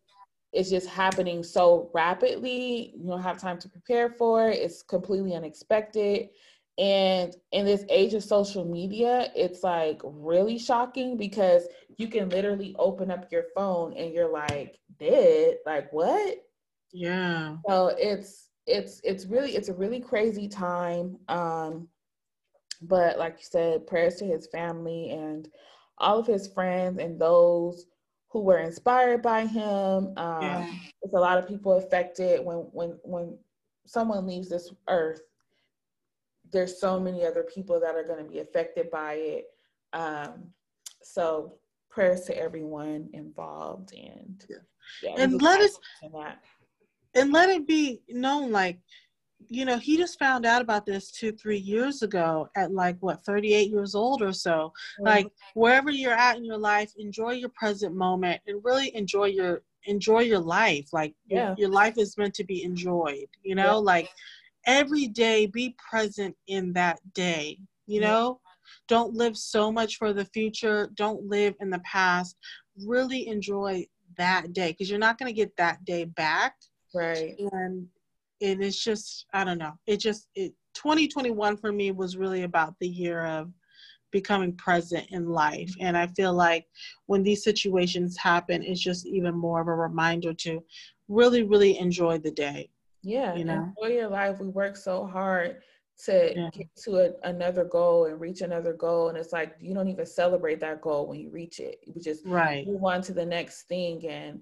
Speaker 2: it's just happening so rapidly. You don't have time to prepare for it. It's completely unexpected. And in this age of social media, it's like really shocking because you can literally open up your phone and you're like, dead? Like what?
Speaker 1: Yeah.
Speaker 2: So it's it's it's really it's a really crazy time. Um but like you said, prayers to his family and all of his friends and those who were inspired by him. Um, yeah. There's a lot of people affected when when when someone leaves this earth. There's so many other people that are going to be affected by it. Um, so prayers to everyone involved and
Speaker 1: yeah, yeah and let us and let it be known like you know, he just found out about this two, three years ago at like what, 38 years old or so. Mm-hmm. Like wherever you're at in your life, enjoy your present moment and really enjoy your enjoy your life. Like yeah. your, your life is meant to be enjoyed, you know, yeah. like every day be present in that day, you yeah. know? Don't live so much for the future. Don't live in the past. Really enjoy that day because you're not going to get that day back.
Speaker 2: Right.
Speaker 1: And and it's just I don't know. It just it 2021 for me was really about the year of becoming present in life. And I feel like when these situations happen, it's just even more of a reminder to really, really enjoy the day.
Speaker 2: Yeah, you know, enjoy your life. We work so hard to yeah. get to a, another goal and reach another goal, and it's like you don't even celebrate that goal when you reach it. You just
Speaker 1: right.
Speaker 2: move on to the next thing, and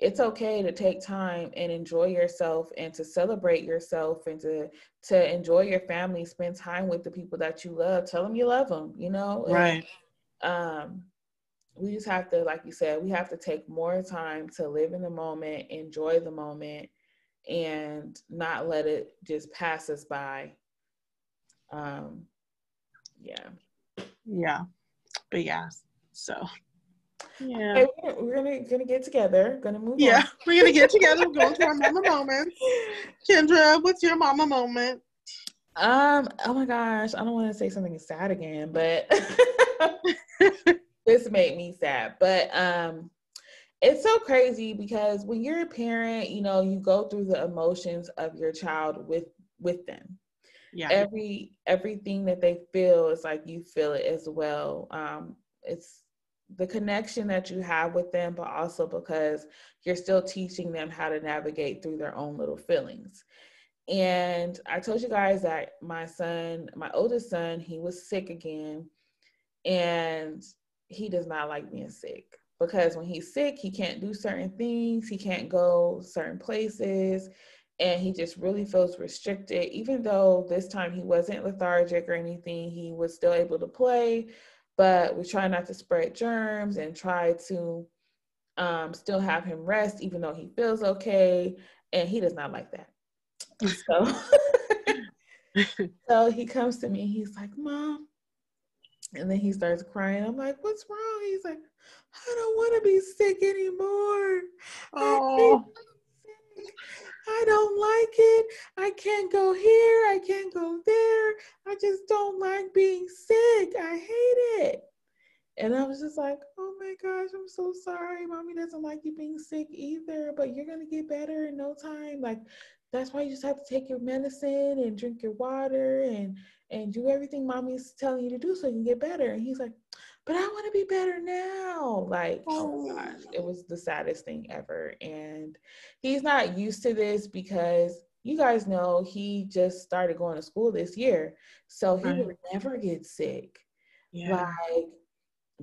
Speaker 2: it's okay to take time and enjoy yourself and to celebrate yourself and to to enjoy your family spend time with the people that you love tell them you love them you know?
Speaker 1: Right.
Speaker 2: and, um we just have to like you said we have to take more time to live in the moment enjoy the moment and not let it just pass us by. Um yeah.
Speaker 1: Yeah. But yeah so
Speaker 2: yeah. Hey, we're gonna gonna get together. Gonna move.
Speaker 1: Yeah, on. we're gonna get together. We're going to our mama moments. Kendra, what's your mama moment?
Speaker 2: Um. Oh my gosh, I don't want to say something sad again, but this made me sad. But um, it's so crazy because when you're a parent, you know, you go through the emotions of your child with with them. Yeah. Every everything that they feel is like you feel it as well. Um, it's the connection that you have with them, but also because you're still teaching them how to navigate through their own little feelings. And I told you guys that my son, my oldest son, he was sick again. And he does not like being sick because when he's sick, he can't do certain things, he can't go certain places, and he just really feels restricted. Even though this time he wasn't lethargic or anything, he was still able to play, but we try not to spread germs and try to um, still have him rest even though he feels okay and he does not like that. So so he comes to me he's like mom and then he starts crying. I'm like what's wrong? He's like i don't want to be sick anymore. Oh I don't like it. I can't go here. I can't go there. I just don't like being sick. I hate it. And I was just like, oh my gosh, I'm so sorry. Mommy doesn't like you being sick either, but you're going to get better in no time. Like, that's why you just have to take your medicine and drink your water and and do everything mommy's telling you to do so you can get better. And he's like, but I want to be better now. Like, oh. oh gosh, it was the saddest thing ever. And he's not used to this because you guys know he just started going to school this year. So he right. would never get sick. Yeah. Like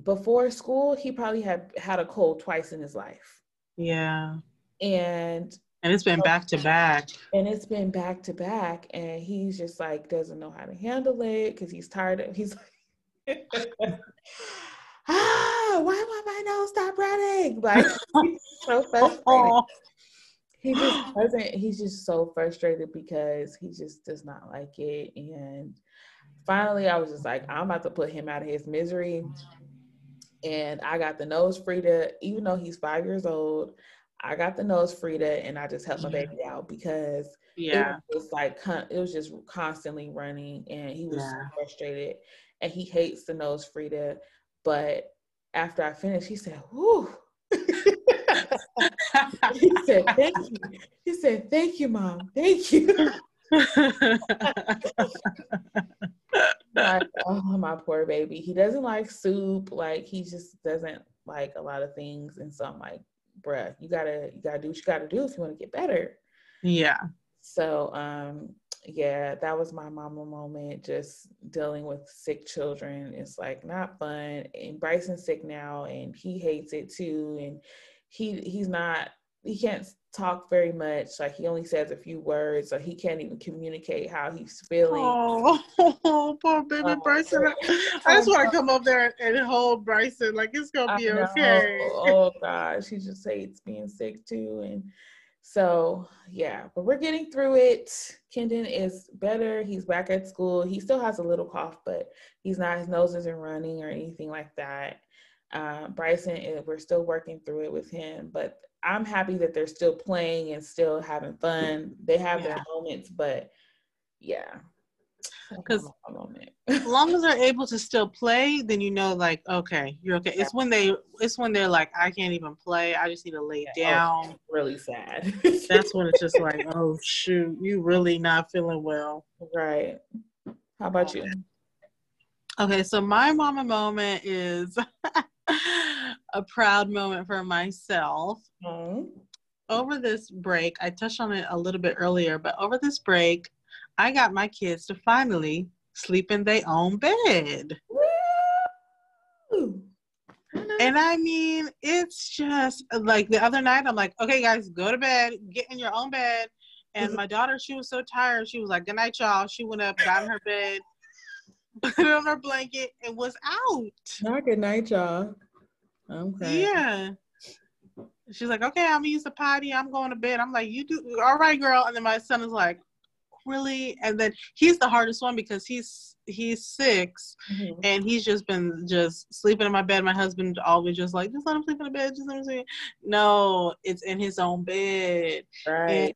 Speaker 2: before school, he probably had had a cold twice in his life.
Speaker 1: Yeah.
Speaker 2: And
Speaker 1: and it's been back to back.
Speaker 2: And it's been back to back. And he's just like doesn't know how to handle it because he's tired of he's like ah, why won't my nose stop running? Like so frustrated. He just doesn't, he's just so frustrated because he just does not like it. And finally I was just like, I'm about to put him out of his misery. And I got the nose Frida, even though he's five years old, I got the nose Frida and I just helped my baby out because
Speaker 1: yeah,
Speaker 2: it was like it was just constantly running and he was yeah. so frustrated and he hates the nose Frida. But after I finished, he said, "Whoo." he said, "Thank you." He said, "Thank you, mom. Thank you." like, oh my poor baby. He doesn't like soup. Like he just doesn't like a lot of things. And so I'm like, bruh, you gotta you gotta do what you gotta do if you want to get better.
Speaker 1: Yeah.
Speaker 2: So um yeah, that was my mama moment. Just dealing with sick children. It's like not fun. And Bryson's sick now, and he hates it too. And he he's not. He can't talk very much. Like he only says a few words, so he can't even communicate how he's feeling.
Speaker 1: Oh, poor baby um, Bryson! I just want to come up there and hold Bryson. Like it's gonna be okay.
Speaker 2: Oh gosh, he just hates being sick too, and so yeah, but we're getting through it. Kendon is better. He's back at school. He still has a little cough, but he's not. His nose isn't running or anything like that. Uh, Bryson, we're still working through it with him, but I'm happy that they're still playing and still having fun. They have yeah. their moments, but yeah.
Speaker 1: Because as long as they're able to still play, then you know, like, okay, you're okay. It's when they, it's when they're like, I can't even play. I just need to lay yeah. down. Oh,
Speaker 2: really sad.
Speaker 1: That's when it's just like, oh shoot, you really not feeling well.
Speaker 2: Right. How about you?
Speaker 1: Okay, so my mama moment is a proud moment for myself. Mm-hmm. Over this break, I touched on it a little bit earlier, but over this break, I got my kids to finally sleep in their own bed. Woo! And I mean, it's just like the other night, I'm like, okay, guys, go to bed, get in your own bed. And my daughter, she was so tired. She was like, good night, y'all. She went up, got in her bed, put on her blanket, and was out.
Speaker 2: Not good night, y'all.
Speaker 1: Okay. Yeah. She's like, okay, I'm gonna use the potty. I'm going to bed. I'm like, you do all right, girl. And then my son is like, really? And then he's the hardest one because he's he's 6 mm-hmm. and he's just been just sleeping in my bed. My husband always just like, just let him sleep in the bed. Just let him sleep. No, it's in his own bed. Right. And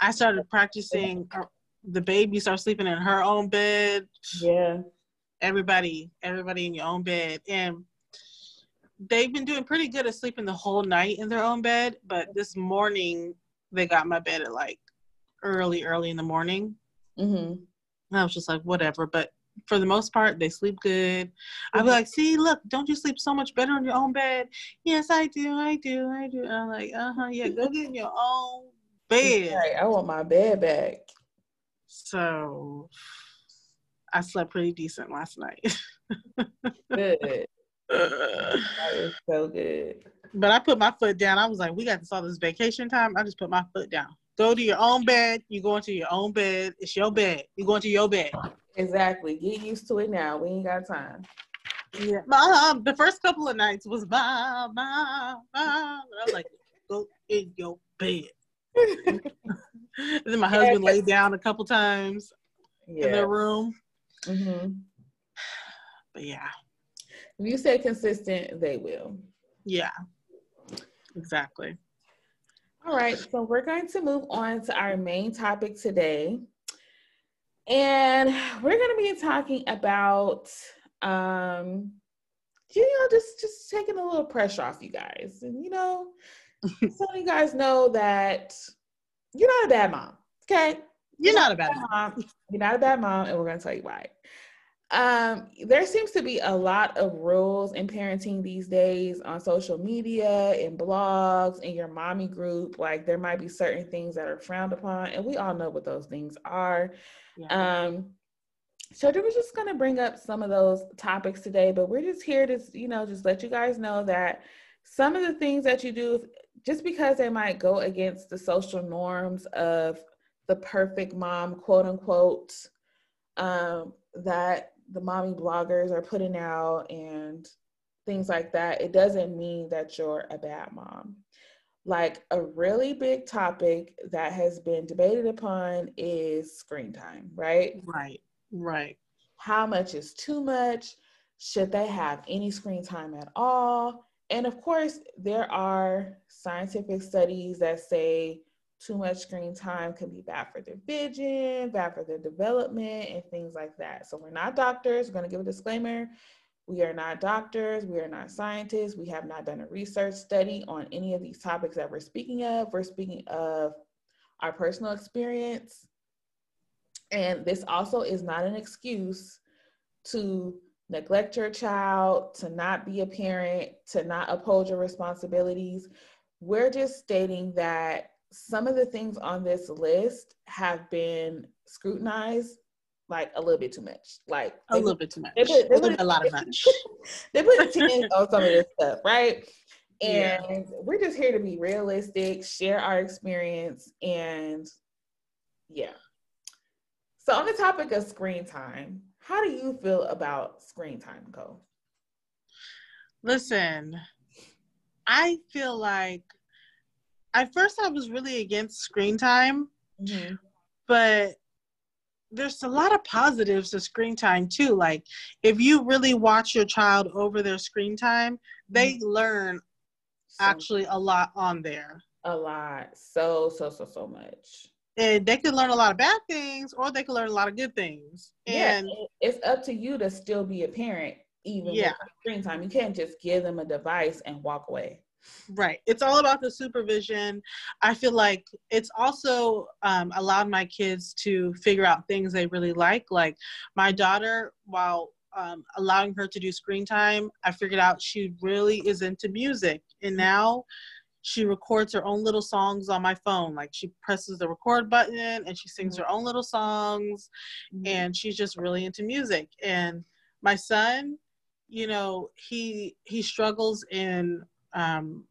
Speaker 1: I started practicing. Uh, the baby starts sleeping in her own bed.
Speaker 2: Yeah.
Speaker 1: Everybody, everybody in your own bed, and they've been doing pretty good at sleeping the whole night in their own bed. But this morning, they got my bed at like early, early in the morning. Mm-hmm. I was just like, whatever. But for the most part, they sleep good. I'd be like, see, look, don't you sleep so much better in your own bed? Yes, I do, I do, I do. And I'm like, uh huh, yeah, go get in your own bed.
Speaker 2: Right, I want my bed back.
Speaker 1: So I slept pretty decent last night.
Speaker 2: good. that is so good.
Speaker 1: But I put my foot down. I was like, we got to solve this vacation time. I just put my foot down. Go to your own bed. You go into your own bed. It's your bed. You go into your bed.
Speaker 2: Exactly. Get used to it now. We ain't got time.
Speaker 1: Yeah. Um, the first couple of nights was bye, bye, bye. I was like, go in your bed. and then my husband yeah. laid down a couple times yeah. in their room. Mm-hmm. But yeah.
Speaker 2: If you stay consistent, they will.
Speaker 1: Yeah. Exactly.
Speaker 2: All right, so we're going to move on to our main topic today. And we're going to be talking about um you know just just taking a little pressure off you guys. And you know, so you guys know that you're not a bad mom. Okay?
Speaker 1: You're, you're not, not, a bad mom. mom.
Speaker 2: You're not a bad mom, and we're gonna tell you why. Um, there seems to be a lot of rules in parenting these days on social media and blogs and your mommy group. Like there might be certain things that are frowned upon, and we all know what those things are. Yeah. Um, so we was just gonna bring up some of those topics today, but we're just here to, you know, just let you guys know that some of the things that you do, just because they might go against the social norms of the perfect mom, quote unquote, um, that the mommy bloggers are putting out and things like that, it doesn't mean that you're a bad mom. Like a really big topic that has been debated upon is screen time, right?
Speaker 1: Right, right.
Speaker 2: How much is too much? Should they have any screen time at all? And of course, there are scientific studies that say too much screen time can be bad for their vision, bad for their development, and things like that. So, we're not doctors. We're going to give a disclaimer. We are not doctors. We are not scientists. We have not done a research study on any of these topics that we're speaking of. We're speaking of our personal experience. And this also is not an excuse to neglect your child, to not be a parent, to not uphold your responsibilities. We're just stating that some of the things on this list have been scrutinized like a little bit too much. Like
Speaker 1: a little bit too much. They put, they put, a lot of much.
Speaker 2: they put attention on some of this stuff, right? And yeah. we're just here to be realistic, share our experience, and yeah. So on the topic of screen time, how do you feel about screen time, Cole?
Speaker 1: Listen, I feel like at first I was really against screen time, mm-hmm. but there's a lot of positives to screen time too. Like if you really watch your child over their screen time, they mm-hmm. learn so actually a lot on there.
Speaker 2: A lot. So, so, so, so much.
Speaker 1: And they could learn a lot of bad things or they could learn a lot of good things. And
Speaker 2: yeah, it's up to you to still be a parent, even yeah. with screen time. You can't just give them a device and walk away.
Speaker 1: Right. It's all about the supervision. I feel like it's also um, allowed my kids to figure out things they really like. Like my daughter, while um, allowing her to do screen time, I figured out she really is into music. And now she records her own little songs on my phone. Like she presses the record button and she sings mm-hmm. her own little songs. Mm-hmm. And she's just really into music. And my son, you know, he he struggles in um,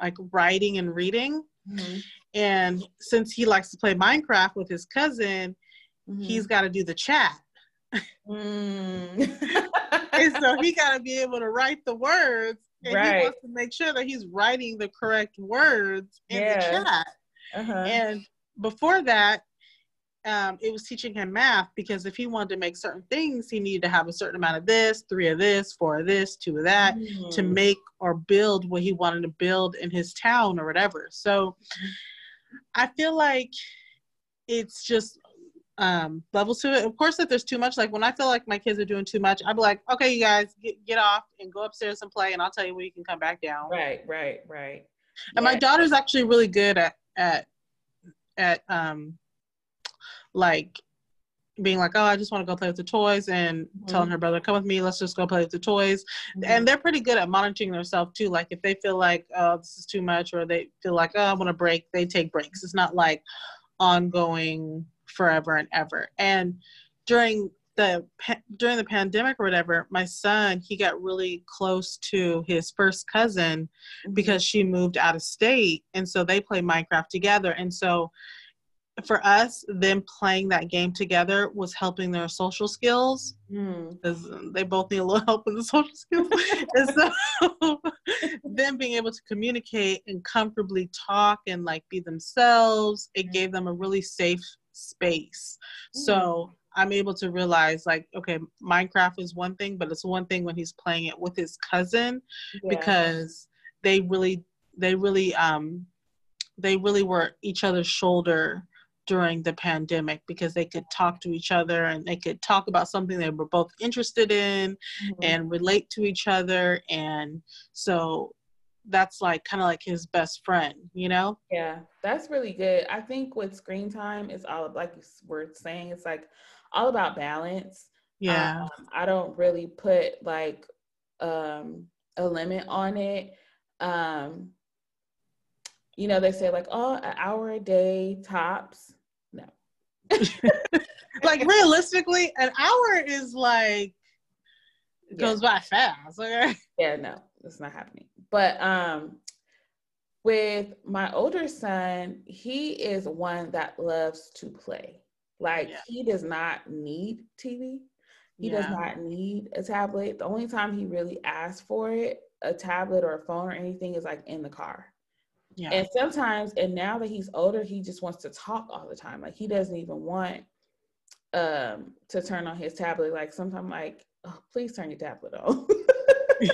Speaker 1: like writing and reading. Mm-hmm. And since he likes to play Minecraft with his cousin, mm-hmm. he's got to do the chat. Mm. and so he got to be able to write the words. And right. he wants to make sure that he's writing the correct words in the chat. Uh-huh. And before that, um, it was teaching him math because if he wanted to make certain things, he needed to have a certain amount of this, three of this, four of this, two of that mm. to make or build what he wanted to build in his town or whatever. So I feel like it's just um, levels to it. Of course, if there's too much, like when I feel like my kids are doing too much, I'd be like, okay, you guys get, get off and go upstairs and play, and I'll tell you when you can come back down.
Speaker 2: Right, right, right.
Speaker 1: And yeah. my daughter's actually really good at at at um like being like, oh, I just want to go play with the toys, and mm-hmm. telling her brother, come with me, let's just go play with the toys. Mm-hmm. And they're pretty good at monitoring themselves too. Like if they feel like, oh, this is too much, or they feel like, oh, I want to break, they take breaks. It's not like ongoing forever and ever. And during the during the pandemic or whatever, my son he got really close to his first cousin mm-hmm. because she moved out of state, and so they play Minecraft together. And so for us, them playing that game together was helping their social skills because mm. they both need a little help with the social skills. and so, them being able to communicate and comfortably talk and like be themselves, it mm. gave them a really safe space. Mm. So I'm able to realize like, okay, Minecraft is one thing, but it's one thing when he's playing it with his cousin yeah. because they really, they really, um, they really were each other's shoulder during the pandemic because they could talk to each other and they could talk about something they were both interested in mm-hmm. and relate to each other and so that's like kind of like his best friend you know?
Speaker 2: Yeah that's really good. I think with screen time it's all like we're saying it's like all about balance.
Speaker 1: Yeah.
Speaker 2: Um, i don't really put like um a limit on it. Um you know they say like oh an hour a day tops
Speaker 1: like realistically, an hour is like it goes by fast. Okay.
Speaker 2: Yeah, no, it's not happening. But um with my older son, he is one that loves to play. Like yeah. he does not need TV. He yeah. does not need a tablet. The only time he really asks for it, a tablet or a phone or anything, is like in the car. Yeah. And sometimes, and now that he's older, he just wants to talk all the time. Like he doesn't even want um to turn on his tablet. Like sometimes like, oh, please turn your tablet on.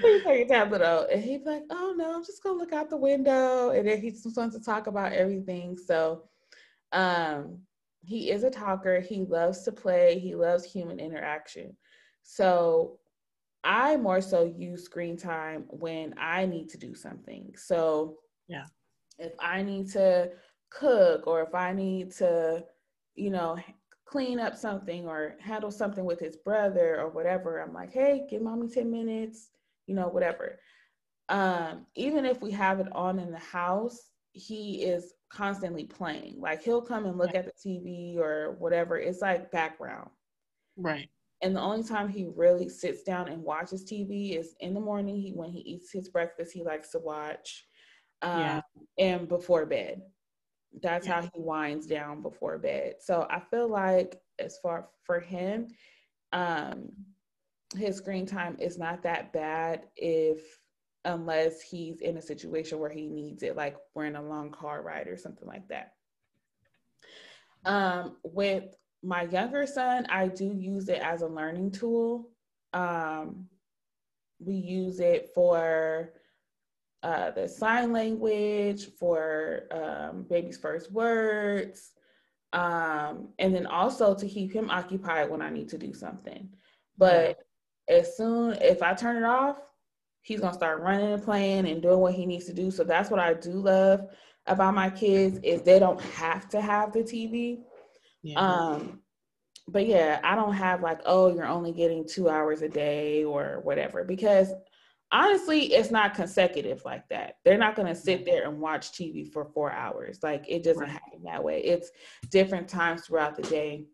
Speaker 2: please turn your tablet on. And he'd be like, oh no, I'm just gonna look out the window. And then he just wants to talk about everything. So um he is a talker. He loves to play. He loves human interaction. So I more so use screen time when I need to do something. So,
Speaker 1: yeah.
Speaker 2: If I need to cook or if I need to, you know, clean up something or handle something with his brother or whatever, I'm like, hey, give mommy 10 minutes, you know, whatever. Um, even if we have it on in the house, he is constantly playing. Like he'll come and look right. at the TV or whatever. It's like background.
Speaker 1: Right.
Speaker 2: And the only time he really sits down and watches TV is in the morning. He when he eats his breakfast, he likes to watch, um, yeah. and before bed. That's yeah. how he winds down before bed. So I feel like as far for him, um, his screen time is not that bad if unless he's in a situation where he needs it, like we're in a long car ride or something like that. Um, with my younger son, I do use it as a learning tool. Um, we use it for uh, the sign language for um, baby's first words, um, and then also to keep him occupied when I need to do something. But as soon if I turn it off, he's gonna start running and playing and doing what he needs to do. So that's what I do love about my kids is they don't have to have the TV. Yeah. Um, but yeah, I don't have like, oh, you're only getting two hours a day or whatever, because honestly, it's not consecutive like that. They're not going to sit there and watch TV for four hours. Like it doesn't right. happen that way. It's different times throughout the day.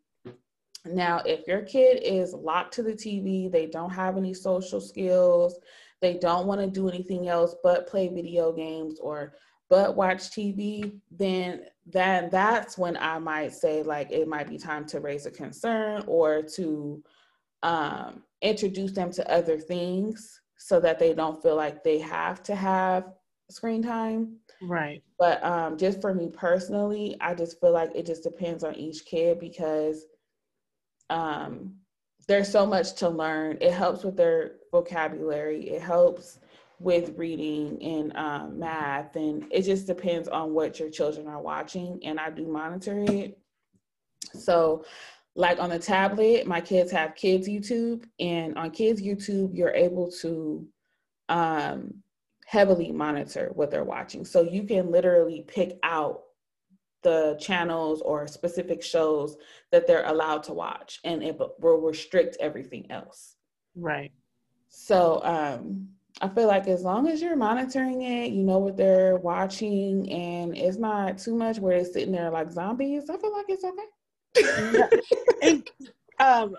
Speaker 2: Now, if your kid is locked to the TV, they don't have any social skills, they don't want to do anything else but play video games or but watch TV, then then that's when I might say like it might be time to raise a concern or to um, introduce them to other things so that they don't feel like they have to have screen time.
Speaker 1: Right.
Speaker 2: But um, just for me personally, I just feel like it just depends on each kid because um, there's so much to learn. It helps with their vocabulary. It helps with reading and um, math, and it just depends on what your children are watching. And I do monitor it. So, like on the tablet, my kids have Kids YouTube, and on Kids YouTube, you're able to um, heavily monitor what they're watching. So you can literally pick out the channels or specific shows that they're allowed to watch, and it will restrict everything else.
Speaker 1: Right.
Speaker 2: So um, I feel like as long as you're monitoring it, you know what they're watching, and it's not too much where they're sitting there like zombies. I feel like it's okay.
Speaker 1: and, um,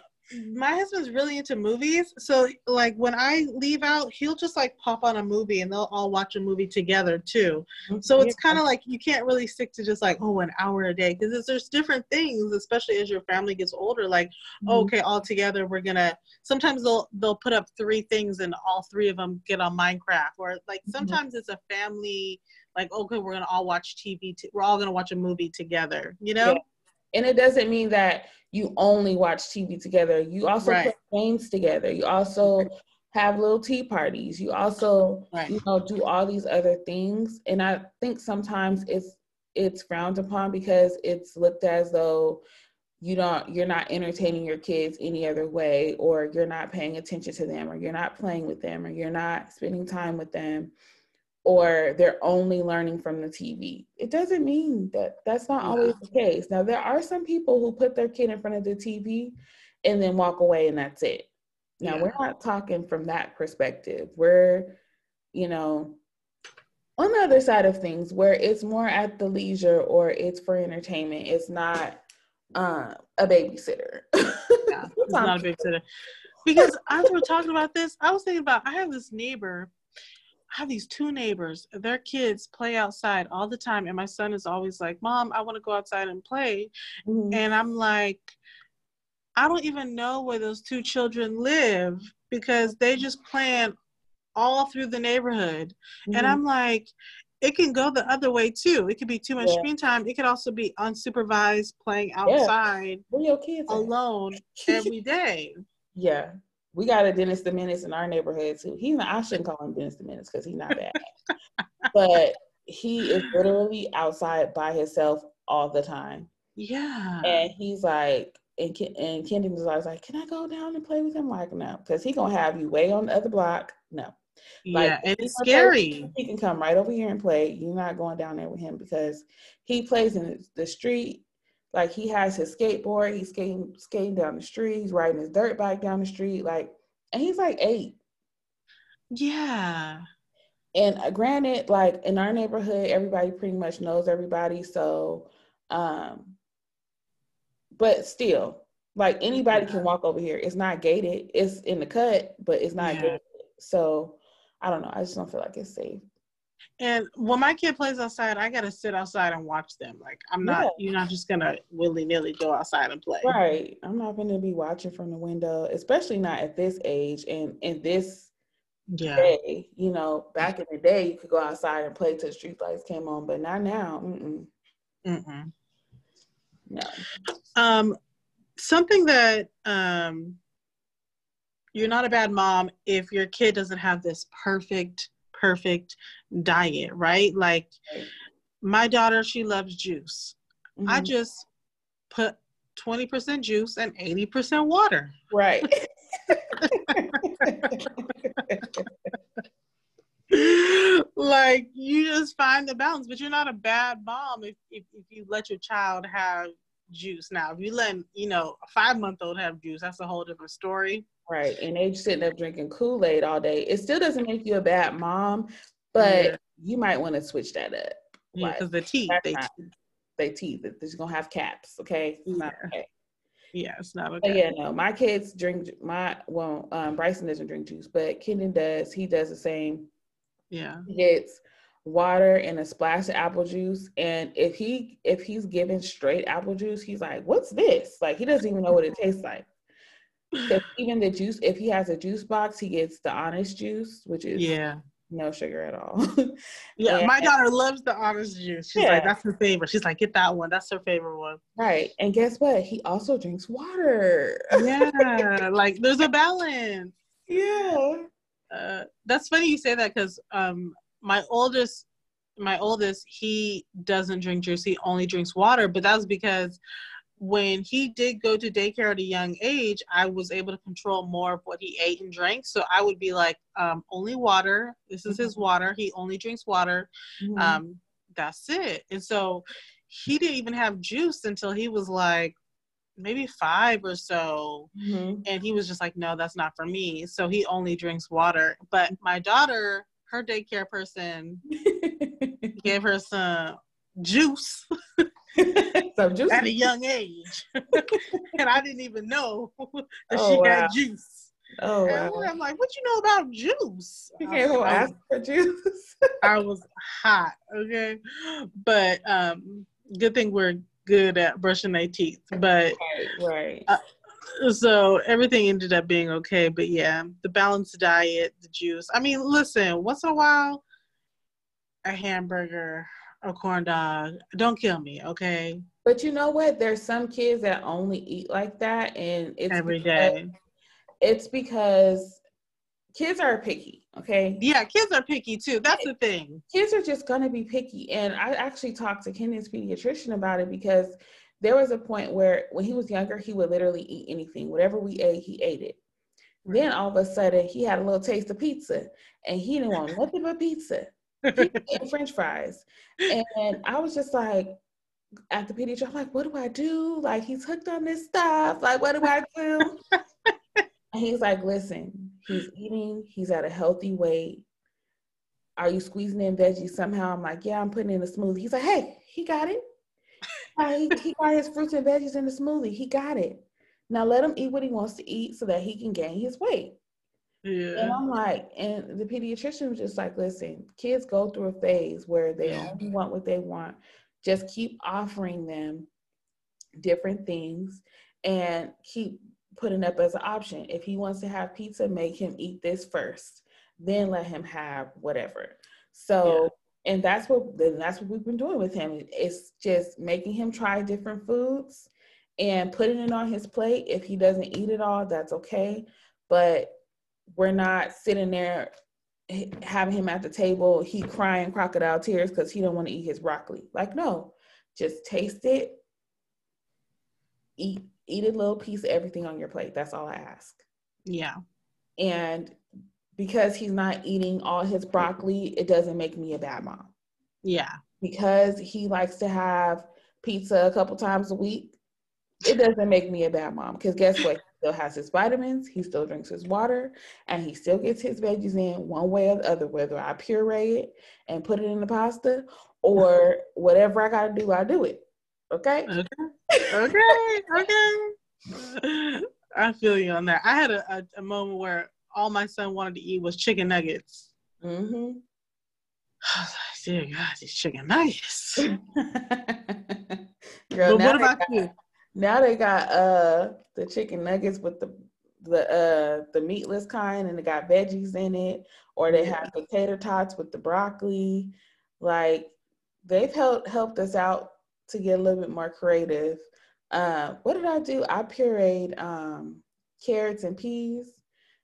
Speaker 1: my husband's really into movies, so like when I leave out, he'll just like pop on a movie, and they'll all watch a movie together too. Mm-hmm. So it's kind of like you can't really stick to just like oh an hour a day because there's different things, especially as your family gets older. Like mm-hmm. oh, okay, all together we're gonna. Sometimes they'll they'll put up three things, and all three of them get on Minecraft, or like mm-hmm. sometimes mm-hmm. it's a family. Like okay, we're gonna all watch TV. T- we're all gonna watch a movie together. You know. Yeah
Speaker 2: and it doesn't mean that you only watch TV together. You also right. play games together. You also have little tea parties. You also, right. you know, do all these other things. And I think sometimes it's it's frowned upon because it's looked as though you don't you're not entertaining your kids any other way or you're not paying attention to them or you're not playing with them or you're not spending time with them or they're only learning from the TV. It doesn't mean that that's not always the case. Now, there are some people who put their kid in front of the TV and then walk away and that's it. Now, yeah. we're not talking from that perspective. We're, you know, on the other side of things where it's more at the leisure or it's for entertainment. It's not uh, a babysitter.
Speaker 1: yeah, it's not a babysitter. Because as we're talking about this, I was thinking about I have this neighbor I have these two neighbors. Their kids play outside all the time, and my son is always like, "Mom, I want to go outside and play," mm-hmm. and I'm like, I don't even know where those two children live because they just plan all through the neighborhood, mm-hmm. and I'm like, it can go the other way too. It could be too much yeah. screen time. It could also be unsupervised playing outside
Speaker 2: yeah. your kids
Speaker 1: alone every day.
Speaker 2: Yeah, we got a Dennis the Menace in our neighborhood too. He's not, I shouldn't call him Dennis the Menace because he's not bad, but he is literally outside by himself all the time.
Speaker 1: Yeah,
Speaker 2: and he's like, and and Kendi was always like, "Can I go down and play with him?" Like, no, because he gonna have you way on the other block. No.
Speaker 1: Like, yeah, and it's scary.
Speaker 2: he can come right over here and play. You're not going down there with him because he plays in the street like he has his skateboard, he's skating skating down the street, he's riding his dirt bike down the street, like, and he's like eight.
Speaker 1: Yeah.
Speaker 2: And uh, granted, like in our neighborhood, everybody pretty much knows everybody. So, um, but still, like anybody can walk over here. It's not gated. It's in the cut, but it's not yeah. gated. So, I don't know. I just don't feel like it's safe.
Speaker 1: And when my kid plays outside, I gotta sit outside and watch them. Like I'm not, yeah. you're not just gonna willy nilly go outside and play.
Speaker 2: Right. I'm not gonna be watching from the window, especially not at this age and in this yeah. day. You know, back in the day, you could go outside and play till the street lights came on, but not now. Mm-mm.
Speaker 1: Mm-mm. No. Um, something that um, you're not a bad mom if your kid doesn't have this perfect perfect diet, right? Like my daughter, she loves juice. Mm-hmm. I just put 20% juice and 80% water.
Speaker 2: Right.
Speaker 1: like you just find the balance, but you're not a bad mom if, if, if you let your child have juice. Now, if you let you know a five month old have juice, that's a whole different story.
Speaker 2: Right, and they sitting up drinking Kool Aid all day. It still doesn't make you a bad mom, but yeah. you might want to switch that up.
Speaker 1: Yeah, because the teeth, they teeth.
Speaker 2: they teeth, they're gonna have caps. Okay,
Speaker 1: yeah. okay. Yeah, it's not okay.
Speaker 2: But yeah, no, my kids drink my well, um, Bryson doesn't drink juice, but Kendon does. He does the same.
Speaker 1: Yeah,
Speaker 2: he gets water and a splash of apple juice, and if he if he's given straight apple juice, he's like, "What's this?" Like he doesn't even know what it tastes like. even the juice, if he has a juice box, he gets the honest juice, which is
Speaker 1: yeah
Speaker 2: no sugar at all.
Speaker 1: yeah, and, my daughter loves the honest juice. She's yeah. like, that's her favorite. She's like, get that one. That's her favorite one.
Speaker 2: Right. And guess what? He also drinks water.
Speaker 1: yeah. like there's a balance.
Speaker 2: Yeah.
Speaker 1: Uh, that's funny you say that because um, my oldest, my oldest, he doesn't drink juice. He only drinks water. But that's because when he did go to daycare at a young age, I was able to control more of what he ate and drank. So I would be like, um, only water. This is his mm-hmm. water. He only drinks water. Mm-hmm. Um, that's it. And so he didn't even have juice until he was like maybe five or so. Mm-hmm. And he was just like, no, that's not for me. So he only drinks water. But my daughter, her daycare person gave her some juice. some juice at a young age, and I didn't even know that oh, she wow. got juice.
Speaker 2: Oh, wow.
Speaker 1: I'm like, what you know about juice?
Speaker 2: You can't go ask for juice.
Speaker 1: I was hot, okay, but um, good thing we're good at brushing their teeth. But
Speaker 2: right, right. Uh,
Speaker 1: so everything ended up being okay. But yeah, the balanced diet, the juice. I mean, listen, once in a while, a hamburger, a corn dog. Don't kill me, okay?
Speaker 2: But you know what? There's some kids that only eat like that, and it's
Speaker 1: every day.
Speaker 2: It's because kids are picky, okay?
Speaker 1: Yeah, kids are picky too. That's the thing.
Speaker 2: Kids are just gonna be picky, and I actually talked to Kendon's pediatrician about it because there was a point where when he was younger, he would literally eat anything. Whatever we ate, he ate it. Then all of a sudden, he had a little taste of pizza, and he didn't want nothing but pizza and French fries. And I was just like, at the pediatrician, I'm like, what do I do? Like, he's hooked on this stuff. Like, what do I do? and he's like, listen, he's eating, he's at a healthy weight. Are you squeezing in veggies somehow? I'm like, yeah, I'm putting in a smoothie. He's like, hey, he got it. He, he got his fruits and veggies in the smoothie. He got it. Now let him eat what he wants to eat so that he can gain his weight.
Speaker 1: Yeah.
Speaker 2: And I'm like, and the pediatrician was just like, listen, kids go through a phase where they only want what they want. Just keep offering them different things and keep putting up as an option. If he wants to have pizza, make him eat this first, then let him have whatever. So, yeah. And that's what then that's what we've been doing with him. It's just making him try different foods and putting it on his plate. If he doesn't eat it all, that's okay. But we're not sitting there having him at the table, he crying crocodile tears because he don't want to eat his broccoli. Like, no, just taste it, eat eat a little piece of everything on your plate. That's all I ask.
Speaker 1: Yeah.
Speaker 2: And because he's not eating all his broccoli, it doesn't make me a bad mom.
Speaker 1: Yeah.
Speaker 2: Because he likes to have pizza a couple times a week, it doesn't make me a bad mom. Because guess what? He still has his vitamins, he still drinks his water, and he still gets his veggies in one way or the other, whether I puree it and put it in the pasta or whatever I gotta do, I do it. Okay?
Speaker 1: Okay. Okay. okay. I feel you on that. I had a, a, a, moment where all my son wanted to eat was chicken nuggets.
Speaker 2: Mm-hmm.
Speaker 1: I was like, dear God, these chicken nuggets. Girl, but what about you?
Speaker 2: Now they got uh the chicken nuggets with the the uh the meatless kind and they got veggies in it, or they have potato tots with the broccoli. Like they've helped helped us out to get a little bit more creative. Uh, what did I do? I pureed um, carrots and peas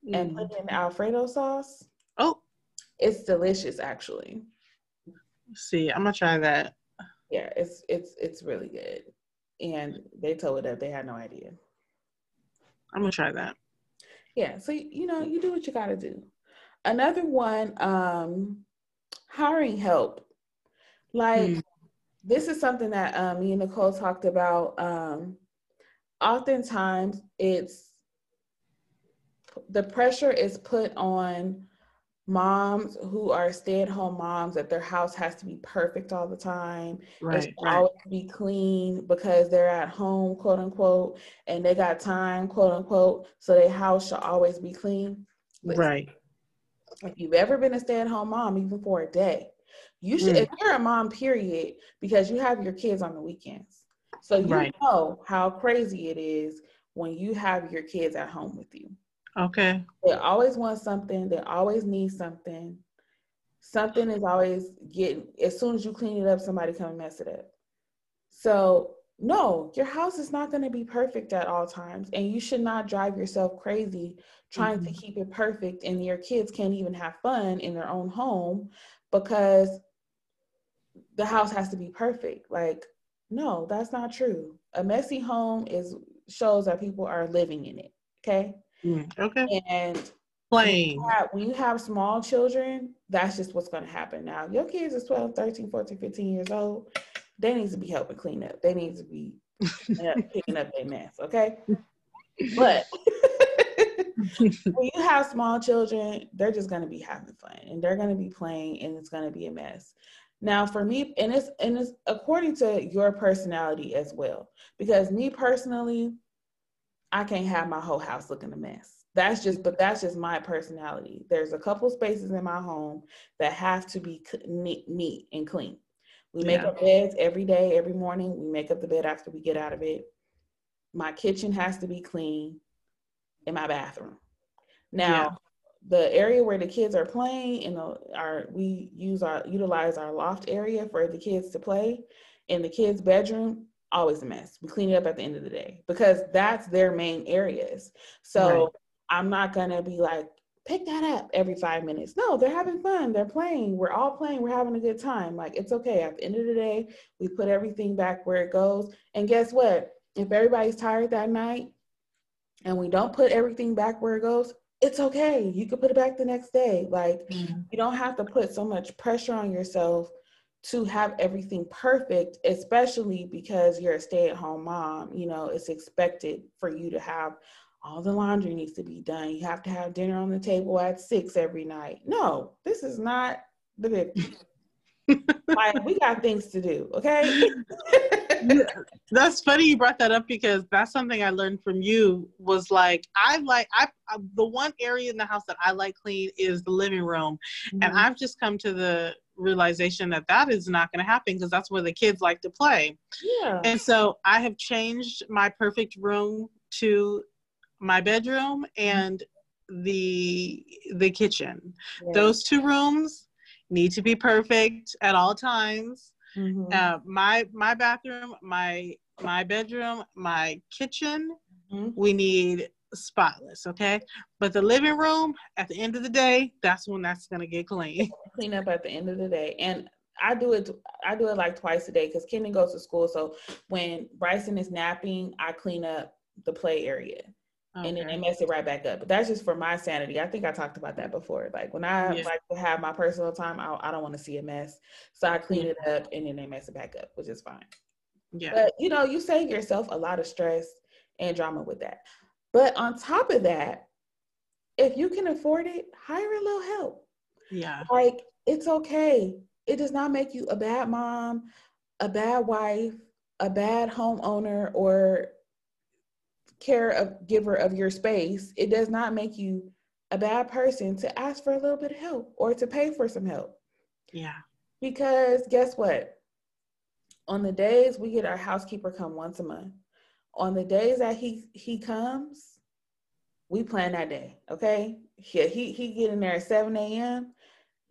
Speaker 2: mm. and put in Alfredo sauce.
Speaker 1: Oh,
Speaker 2: It's delicious, actually.
Speaker 1: See, I'm gonna try that.
Speaker 2: Yeah, it's it's it's really good, and they told me that they had no idea.
Speaker 1: I'm gonna try that.
Speaker 2: Yeah, so you know, you do what you gotta do. Another one, um, hiring help. Like mm. this is something that um, me and Nicole talked about. Um, oftentimes, it's the pressure is put on moms who are stay-at-home moms that their house has to be perfect all the time
Speaker 1: right,
Speaker 2: it
Speaker 1: right.
Speaker 2: always be clean because they're at home quote unquote and they got time quote unquote so their house should always be clean
Speaker 1: right
Speaker 2: if you've ever been a stay-at-home mom even for a day you should mm. if you're a mom period because you have your kids on the weekends so you right. know how crazy it is when you have your kids at home with you
Speaker 1: Okay.
Speaker 2: They always want something. They always need something. Something is always getting. As soon as you clean it up, somebody come and mess it up. So no, your house is not going to be perfect at all times, and you should not drive yourself crazy trying mm-hmm. to keep it perfect. And your kids can't even have fun in their own home because the house has to be perfect. Like, no, that's not true. A messy home is shows that people are living in it. Okay.
Speaker 1: Mm, okay.
Speaker 2: And
Speaker 1: playing.
Speaker 2: When you, have, when you have small children, that's just what's going to happen. Now, your kids is 12, 13, 14, 15 years old. They need to be helping clean up. They need to be picking up their mess, okay? But when you have small children, they're just going to be having fun and they're going to be playing and it's going to be a mess. Now, for me, and it's and it's according to your personality as well. Because me personally, I can't have my whole house looking a mess. That's just, but that's just my personality. There's a couple spaces in my home that have to be neat, neat and clean. We make yeah. up beds every day, every morning. We make up the bed after we get out of it. My kitchen has to be clean in my bathroom. Now, yeah. the area where the kids are playing in the, our we use our utilize our loft area for the kids to play. In the kids' bedroom, always a mess. We clean it up at the end of the day because that's their main areas. So right. I'm not gonna be like, pick that up every five minutes. No, they're having fun. They're playing. We're all playing. We're having a good time. Like it's okay. At the end of the day, we put everything back where it goes. And guess what? If everybody's tired that night and we don't put everything back where it goes, it's okay. You can put it back the next day. Like mm-hmm. you don't have to put so much pressure on yourself to have everything perfect, especially because you're a stay at home mom. You know, it's expected for you to have all the laundry needs to be done. You have to have dinner on the table at six every night. No, this is not the 50s. like, we got things to do, okay?
Speaker 1: that's funny you brought that up because that's something I learned from you was like I like I, I the one area in the house that I like clean is the living room mm-hmm. and I've just come to the realization that that is not going to happen because that's where the kids like to play.
Speaker 2: Yeah.
Speaker 1: And so I have changed my perfect room to my bedroom and the the kitchen. Yeah. Those two rooms need to be perfect at all times. Mm-hmm. Uh, my my bathroom, my my bedroom, my kitchen, mm-hmm. we need spotless, okay? But the living room, at the end of the day, that's when that's gonna get clean.
Speaker 2: Clean up at the end of the day. And I do it I do it like twice a day because Kenan goes to school. So when Bryson is napping, I clean up the play area. Okay. And then they mess it right back up. But that's just for my sanity. I think I talked about that before. Like when I yeah. like to have my personal time, I, I don't want to see a mess. So I clean it mm-hmm. up and then they mess it back up, which is fine.
Speaker 1: Yeah.
Speaker 2: But you know, you save yourself a lot of stress and drama with that. But on top of that, if you can afford it, hire a little help.
Speaker 1: Yeah.
Speaker 2: Like it's okay. It does not make you a bad mom, a bad wife, a bad homeowner, or care of giver of your space. It does not make you a bad person to ask for a little bit of help or to pay for some help.
Speaker 1: Yeah.
Speaker 2: Because guess what? On the days we get our housekeeper come once a month, on the days that he he comes, we plan that day. Okay. Yeah, he he get in there at 7 a.m.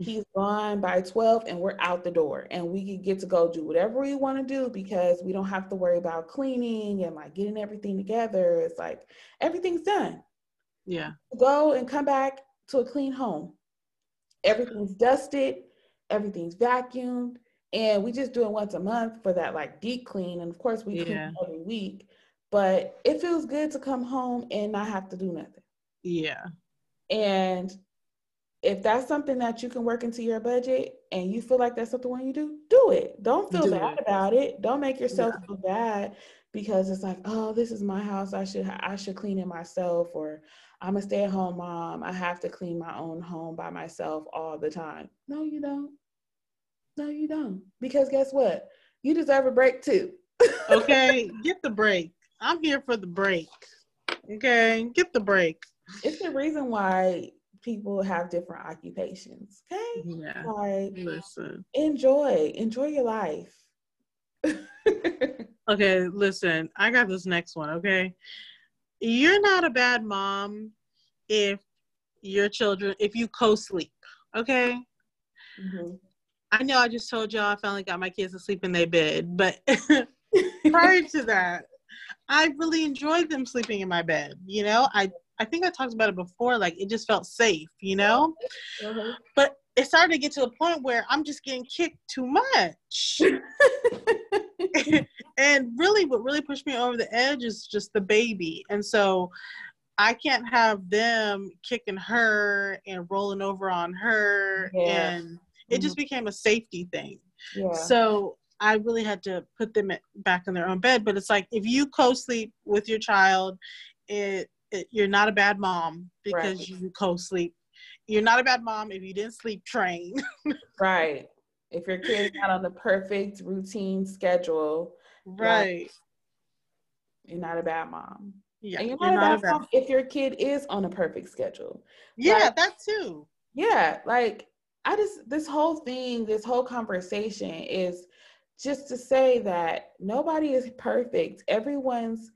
Speaker 2: He's gone by 12 and we're out the door and we can get to go do whatever we want to do because we don't have to worry about cleaning and like getting everything together. It's like everything's done.
Speaker 1: Yeah.
Speaker 2: Go and come back to a clean home. everything's dusted, everything's vacuumed, and we just do it once a month for that like deep clean. And of course, we yeah. clean every week, but it feels good to come home and not have to do nothing.
Speaker 1: Yeah.
Speaker 2: And if that's something that you can work into your budget and you feel like that's something when you do, do it. Don't feel do bad it. about it. Don't make yourself yeah. feel bad because it's like, oh, this is my house. I should I should clean it myself or I'm a stay-at-home mom. I have to clean my own home by myself all the time. No, you don't. No, you don't. Because guess what? You deserve a break too.
Speaker 1: okay, get the break. I'm here for the break. Okay, get the break.
Speaker 2: It's the reason why people have different occupations. Okay.
Speaker 1: Yeah. Like listen.
Speaker 2: Enjoy. Enjoy your life.
Speaker 1: okay, listen. I got this next one, okay? You're not a bad mom if your children if you co-sleep, okay? Mm-hmm. I know I just told y'all I finally got my kids to sleep in their bed, but prior to that, I really enjoyed them sleeping in my bed. You know, I I think I talked about it before. Like it just felt safe, you know. Mm-hmm. But it started to get to a point where I'm just getting kicked too much. and really, what really pushed me over the edge is just the baby. And so I can't have them kicking her and rolling over on her. Yeah. And it mm-hmm. just became a safety thing. Yeah. So I really had to put them back in their own bed. But it's like if you co sleep with your child, it you're not a bad mom because right. you co-sleep. You're not a bad mom if you didn't sleep train.
Speaker 2: right. If your kid's not on the perfect routine schedule,
Speaker 1: right.
Speaker 2: You're not a bad mom. Yeah. And you're not, you're a, bad a bad mom if your kid is on a perfect schedule.
Speaker 1: Yeah, like, that too.
Speaker 2: Yeah, like I just this whole thing, this whole conversation is just to say that nobody is perfect. Everyone's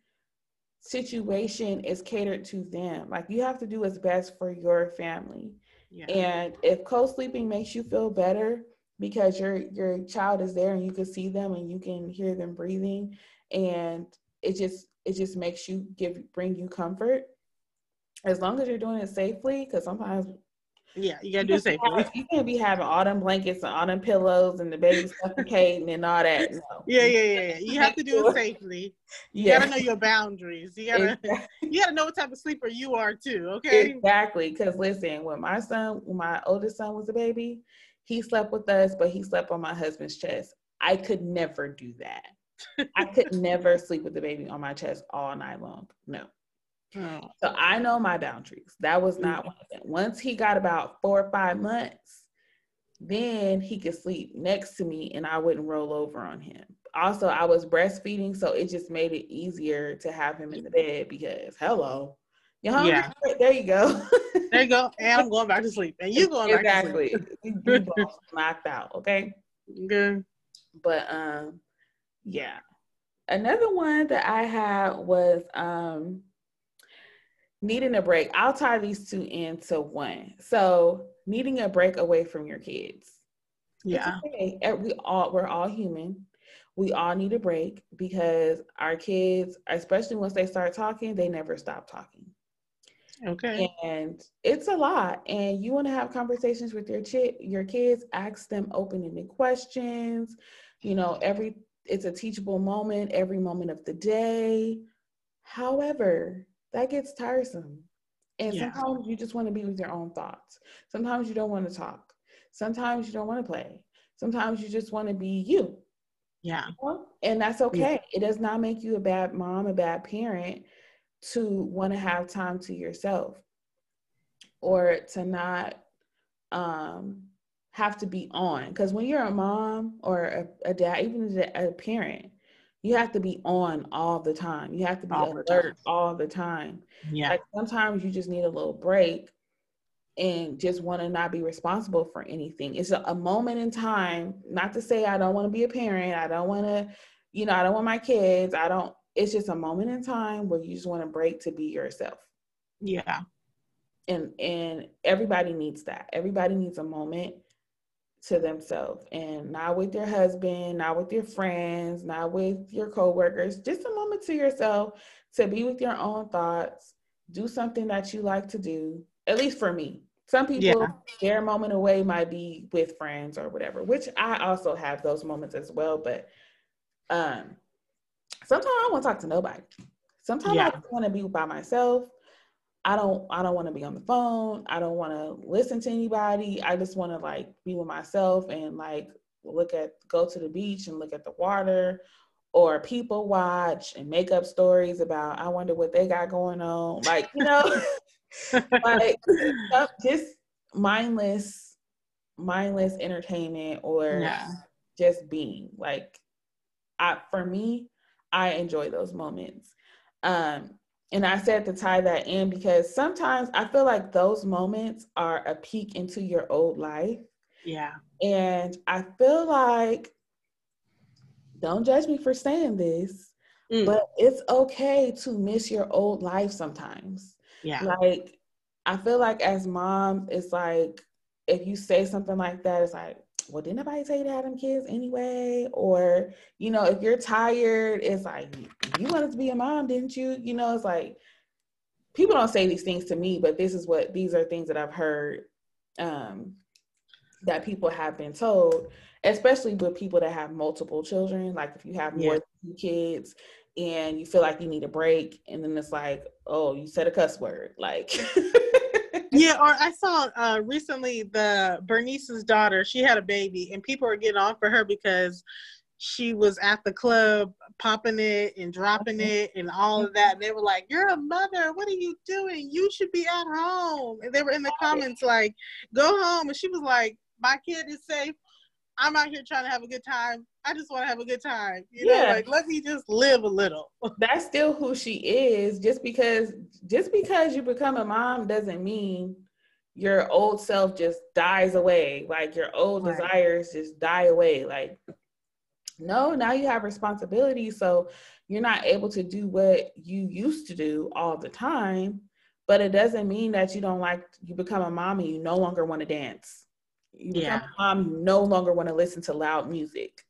Speaker 2: situation is catered to them. Like you have to do what's best for your family. Yeah. And if co-sleeping makes you feel better because your your child is there and you can see them and you can hear them breathing and it just it just makes you give bring you comfort as long as you're doing it safely because sometimes
Speaker 1: yeah, you gotta do it safely.
Speaker 2: You can't be having all them blankets and all them pillows and the baby suffocating and all that. No.
Speaker 1: Yeah, yeah, yeah, yeah. You have to do it safely. You yeah. gotta know your boundaries. You gotta exactly. you gotta know what type of sleeper you are too. Okay.
Speaker 2: Exactly. Because listen, when my son, when my oldest son was a baby, he slept with us, but he slept on my husband's chest. I could never do that. I could never sleep with the baby on my chest all night long. No. So I know my boundaries. That was not one of them. Once he got about four or five months, then he could sleep next to me and I wouldn't roll over on him. Also, I was breastfeeding, so it just made it easier to have him in the bed because hello. You? Yeah. There you go.
Speaker 1: there you go. And I'm going back to sleep. And you going
Speaker 2: exactly.
Speaker 1: back to
Speaker 2: sleep. you both knocked out, okay?
Speaker 1: Good.
Speaker 2: But um yeah. Another one that I had was um needing a break. I'll tie these two into one. So needing a break away from your kids.
Speaker 1: Yeah.
Speaker 2: Okay. Eh, we all we're all human. We all need a break because our kids, especially once they start talking, they never stop talking.
Speaker 1: Okay.
Speaker 2: And it's a lot. And you want to have conversations with your ch- your kids, ask them open-ended questions. You know, every it's a teachable moment every moment of the day. However, that gets tiresome. And yeah. sometimes you just want to be with your own thoughts. Sometimes you don't want to talk. Sometimes you don't want to play. Sometimes you just want to be you.
Speaker 1: Yeah.
Speaker 2: And that's okay. Yeah. It does not make you a bad mom, a bad parent to want to have time to yourself or to not um, have to be on. Because when you're a mom or a, a dad, even a parent, you have to be on all the time. You have to be all alert all the time.
Speaker 1: Yeah.
Speaker 2: Like sometimes you just need a little break and just want to not be responsible for anything. It's a, a moment in time, not to say I don't want to be a parent, I don't want to, you know, I don't want my kids, I don't, it's just a moment in time where you just want to break to be yourself.
Speaker 1: Yeah.
Speaker 2: And and everybody needs that. Everybody needs a moment to themselves and not with your husband, not with your friends, not with your coworkers, just a moment to yourself to be with your own thoughts, do something that you like to do. At least for me. Some people, yeah. their moment away might be with friends or whatever, which I also have those moments as well. But um, sometimes I want to talk to nobody. Sometimes yeah. I want to be by myself. I don't I don't want to be on the phone. I don't want to listen to anybody. I just want to like be with myself and like look at go to the beach and look at the water or people watch and make up stories about I wonder what they got going on. Like, you know, like just mindless mindless entertainment or yeah. just being. Like I for me, I enjoy those moments. Um and I said to tie that in because sometimes I feel like those moments are a peek into your old life.
Speaker 1: Yeah.
Speaker 2: And I feel like, don't judge me for saying this, mm. but it's okay to miss your old life sometimes.
Speaker 1: Yeah.
Speaker 2: Like, I feel like as moms, it's like, if you say something like that, it's like, well, didn't nobody tell you to have them kids anyway? Or, you know, if you're tired, it's like, you wanted to be a mom, didn't you? You know, it's like, people don't say these things to me, but this is what, these are things that I've heard um, that people have been told, especially with people that have multiple children. Like if you have more yeah. than two kids and you feel like you need a break, and then it's like, oh, you said a cuss word. Like,
Speaker 1: yeah, or I saw uh, recently the Bernice's daughter. She had a baby, and people were getting on for her because she was at the club popping it and dropping it and all of that. And they were like, You're a mother. What are you doing? You should be at home. And they were in the comments like, Go home. And she was like, My kid is safe. I'm out here trying to have a good time. I just want to have a good time. You yeah. know, like let me just live a little.
Speaker 2: That's still who she is. Just because just because you become a mom doesn't mean your old self just dies away. Like your old right. desires just die away. Like no, now you have responsibility. So you're not able to do what you used to do all the time. But it doesn't mean that you don't like you become a mom and you no longer want to dance you yeah. become a mom, you no longer want to listen to loud music.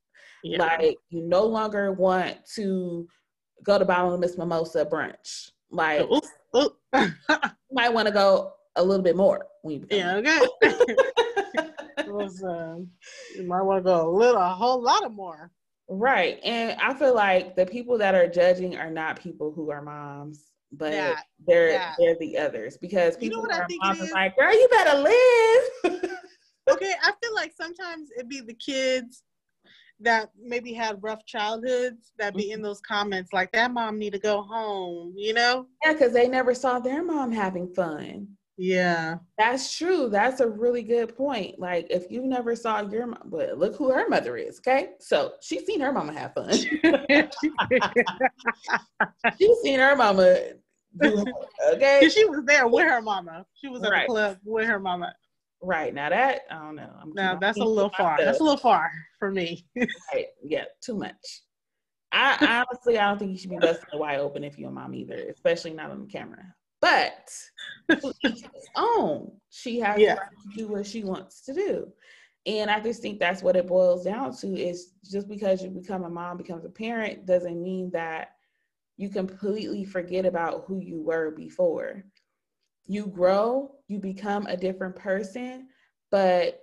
Speaker 2: Yeah. Like you no longer want to go to Bottom Miss Mimosa brunch. Like ooh, ooh. you might want to go a little bit more when you
Speaker 1: become Yeah, okay. was, uh, you might want to go a little a whole lot of more.
Speaker 2: Right. And I feel like the people that are judging are not people who are moms but yeah, they're yeah. they're the others because people you know are moms are like, girl, you better live.
Speaker 1: okay, I feel like sometimes it'd be the kids that maybe had rough childhoods that be in mm-hmm. those comments like that mom need to go home, you know?
Speaker 2: Yeah, because they never saw their mom having fun.
Speaker 1: Yeah.
Speaker 2: That's true. That's a really good point. Like if you never saw your mom, but look who her mother is, okay? So she's seen her mama have fun. she's seen her mama do okay.
Speaker 1: She was there with her mama. She was at right. the club with her mama.
Speaker 2: Right now, that I don't know. I'm
Speaker 1: now that's a little far. That's a little far for me.
Speaker 2: right. Yeah, too much. I honestly, I don't think you should be busting it wide open if you're a mom either, especially not on the camera. But own, she has yeah. to do what she wants to do. And I just think that's what it boils down to is just because you become a mom, becomes a parent, doesn't mean that you completely forget about who you were before you grow, you become a different person, but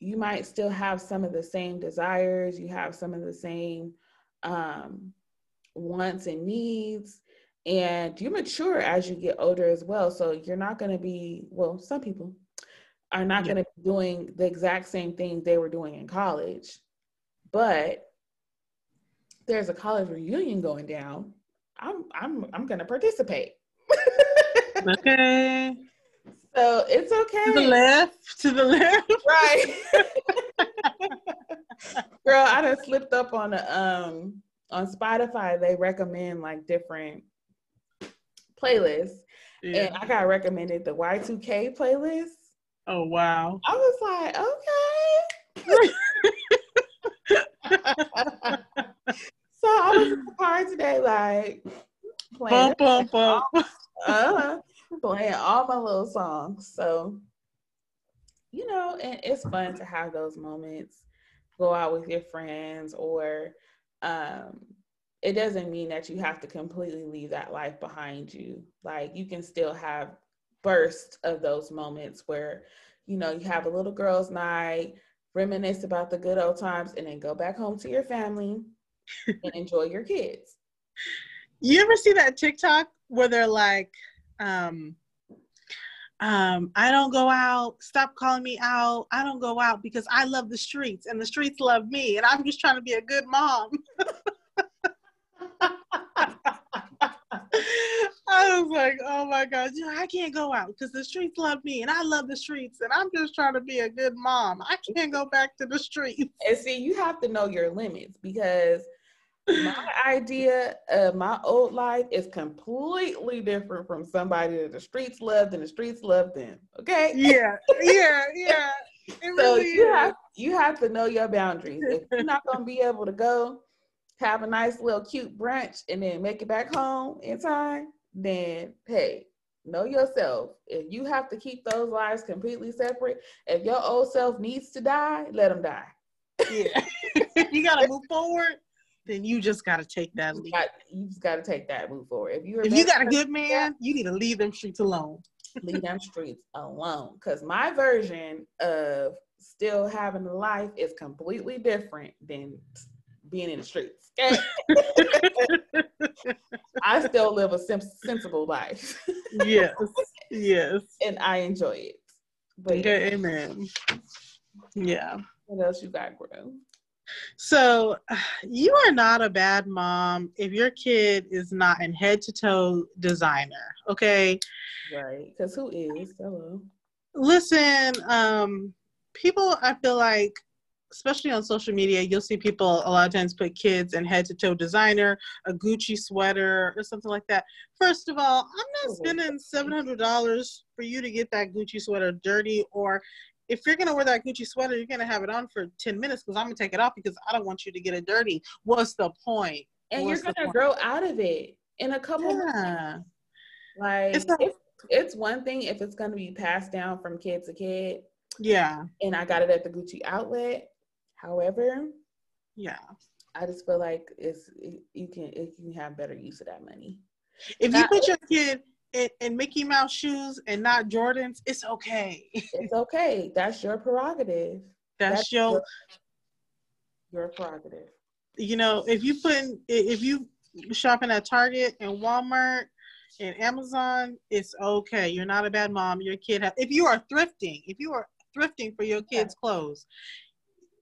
Speaker 2: you might still have some of the same desires, you have some of the same um, wants and needs, and you mature as you get older as well. So you're not going to be, well, some people are not yeah. going to be doing the exact same things they were doing in college, but there's a college reunion going down. I'm I'm I'm going to participate.
Speaker 1: okay.
Speaker 2: So it's okay.
Speaker 1: To the left, to the left.
Speaker 2: Right. Girl, I just slipped up on a, um on Spotify. They recommend like different playlists. Yeah. And I got recommended the Y2K playlist.
Speaker 1: Oh wow.
Speaker 2: I was like, okay. so I was in the car today, like
Speaker 1: playing. Bum, bum, bum.
Speaker 2: Uh-huh playing all my little songs. So, you know, and it's fun to have those moments, go out with your friends, or um, it doesn't mean that you have to completely leave that life behind you. Like you can still have bursts of those moments where, you know, you have a little girls' night, reminisce about the good old times, and then go back home to your family and enjoy your kids.
Speaker 1: You ever see that TikTok where they're like, um, um, I don't go out. Stop calling me out. I don't go out because I love the streets and the streets love me, and I'm just trying to be a good mom. I was like, oh my God, I can't go out because the streets love me and I love the streets and I'm just trying to be a good mom. I can't go back to the streets.
Speaker 2: And see, you have to know your limits because my idea of my old life is completely different from somebody that the streets loved and the streets loved them. Okay.
Speaker 1: Yeah, yeah, yeah.
Speaker 2: It so really you is. have you have to know your boundaries. If you're not gonna be able to go have a nice little cute brunch and then make it back home in time, then hey, know yourself. If you have to keep those lives completely separate, if your old self needs to die, let them die.
Speaker 1: Yeah. you gotta move forward then you just got to take that lead. You,
Speaker 2: just got to take that move forward. If you
Speaker 1: if you got a good man, you need to leave them streets alone.
Speaker 2: leave them streets alone. Because my version of still having a life is completely different than being in the streets. Okay? I still live a sensible life.
Speaker 1: yes, yes,
Speaker 2: and I enjoy it.
Speaker 1: But okay, yeah. amen. Yeah.
Speaker 2: What else you got, Gro?
Speaker 1: So, you are not a bad mom if your kid is not in head to toe designer, okay?
Speaker 2: Right. Because who is? Hello.
Speaker 1: Listen, um, people, I feel like, especially on social media, you'll see people a lot of times put kids in head to toe designer, a Gucci sweater, or something like that. First of all, I'm not spending $700 for you to get that Gucci sweater dirty or if you're gonna wear that Gucci sweater, you're gonna have it on for 10 minutes because I'm gonna take it off because I don't want you to get it dirty. What's the point?
Speaker 2: And
Speaker 1: What's
Speaker 2: you're gonna grow out of it in a couple yeah. months. Like it's, it's, it's one thing if it's gonna be passed down from kid to kid.
Speaker 1: Yeah.
Speaker 2: And I got it at the Gucci outlet. However,
Speaker 1: yeah.
Speaker 2: I just feel like it's you can it can have better use of that money.
Speaker 1: If you put your kid in, in Mickey Mouse shoes and not Jordans, it's okay.
Speaker 2: it's okay. That's your prerogative.
Speaker 1: That's, That's your,
Speaker 2: your prerogative.
Speaker 1: You know, if you put in, if you shopping at Target and Walmart and Amazon, it's okay. You're not a bad mom. Your kid, if you are thrifting, if you are thrifting for your kids' yeah. clothes,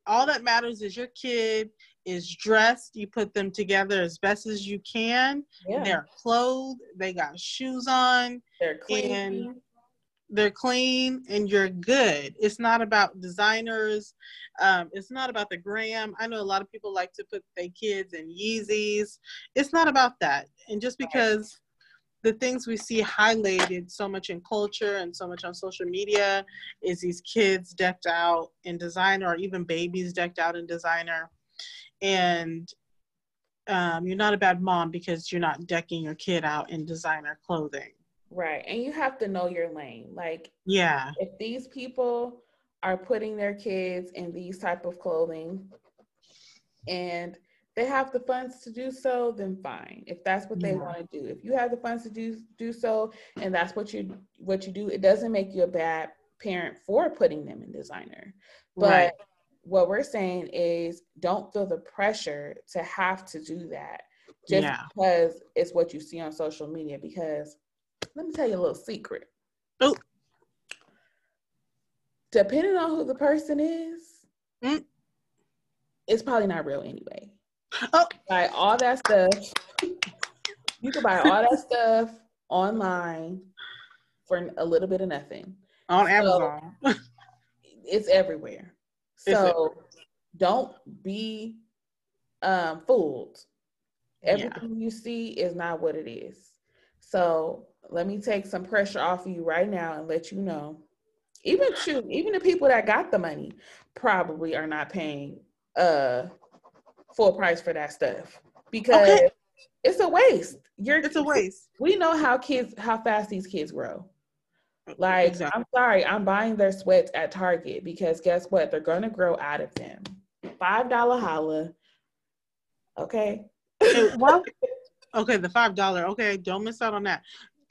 Speaker 1: all that matters is your kid is dressed. You put them together as best as you can. Yeah. They're clothed. They got shoes on.
Speaker 2: They're clean. And
Speaker 1: they're clean and you're good. It's not about designers. Um, it's not about the gram. I know a lot of people like to put their kids in Yeezys. It's not about that. And just because the things we see highlighted so much in culture and so much on social media is these kids decked out in designer or even babies decked out in designer and um, you're not a bad mom because you're not decking your kid out in designer clothing.
Speaker 2: Right. And you have to know your lane. Like,
Speaker 1: yeah,
Speaker 2: if these people are putting their kids in these type of clothing and they have the funds to do so, then fine. If that's what they yeah. want to do. If you have the funds to do do so and that's what you what you do, it doesn't make you a bad parent for putting them in designer. But right what we're saying is don't feel the pressure to have to do that just yeah. because it's what you see on social media. Because let me tell you a little secret. Oh. Depending on who the person is, mm. it's probably not real anyway. Oh. Buy all that stuff. you can buy all that stuff online for a little bit of nothing.
Speaker 1: On so Amazon.
Speaker 2: it's everywhere. So don't be um, fooled. Everything yeah. you see is not what it is. So let me take some pressure off of you right now and let you know. Even shoot, even the people that got the money probably are not paying uh full price for that stuff because okay. it's a waste. You're
Speaker 1: it's a waste.
Speaker 2: We know how kids how fast these kids grow. Like, exactly. I'm sorry, I'm buying their sweats at Target because guess what? They're going to grow out of them. $5 holla. Okay.
Speaker 1: well, okay, the $5. Okay, don't miss out on that.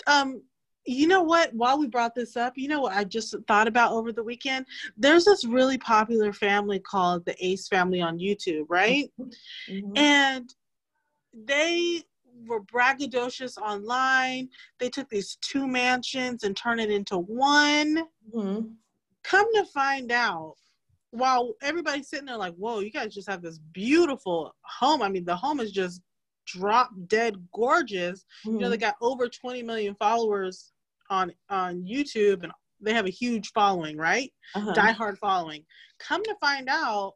Speaker 1: Um, you know what? While we brought this up, you know what I just thought about over the weekend? There's this really popular family called the Ace family on YouTube, right? Mm-hmm. And they were braggadocious online. They took these two mansions and turned it into one. Mm-hmm. Come to find out, while everybody's sitting there like, whoa, you guys just have this beautiful home. I mean, the home is just drop dead gorgeous. Mm-hmm. You know, they mm-hmm. got over 20 million followers on on YouTube and they have a huge following, right? Uh-huh. Die hard following. Come to find out,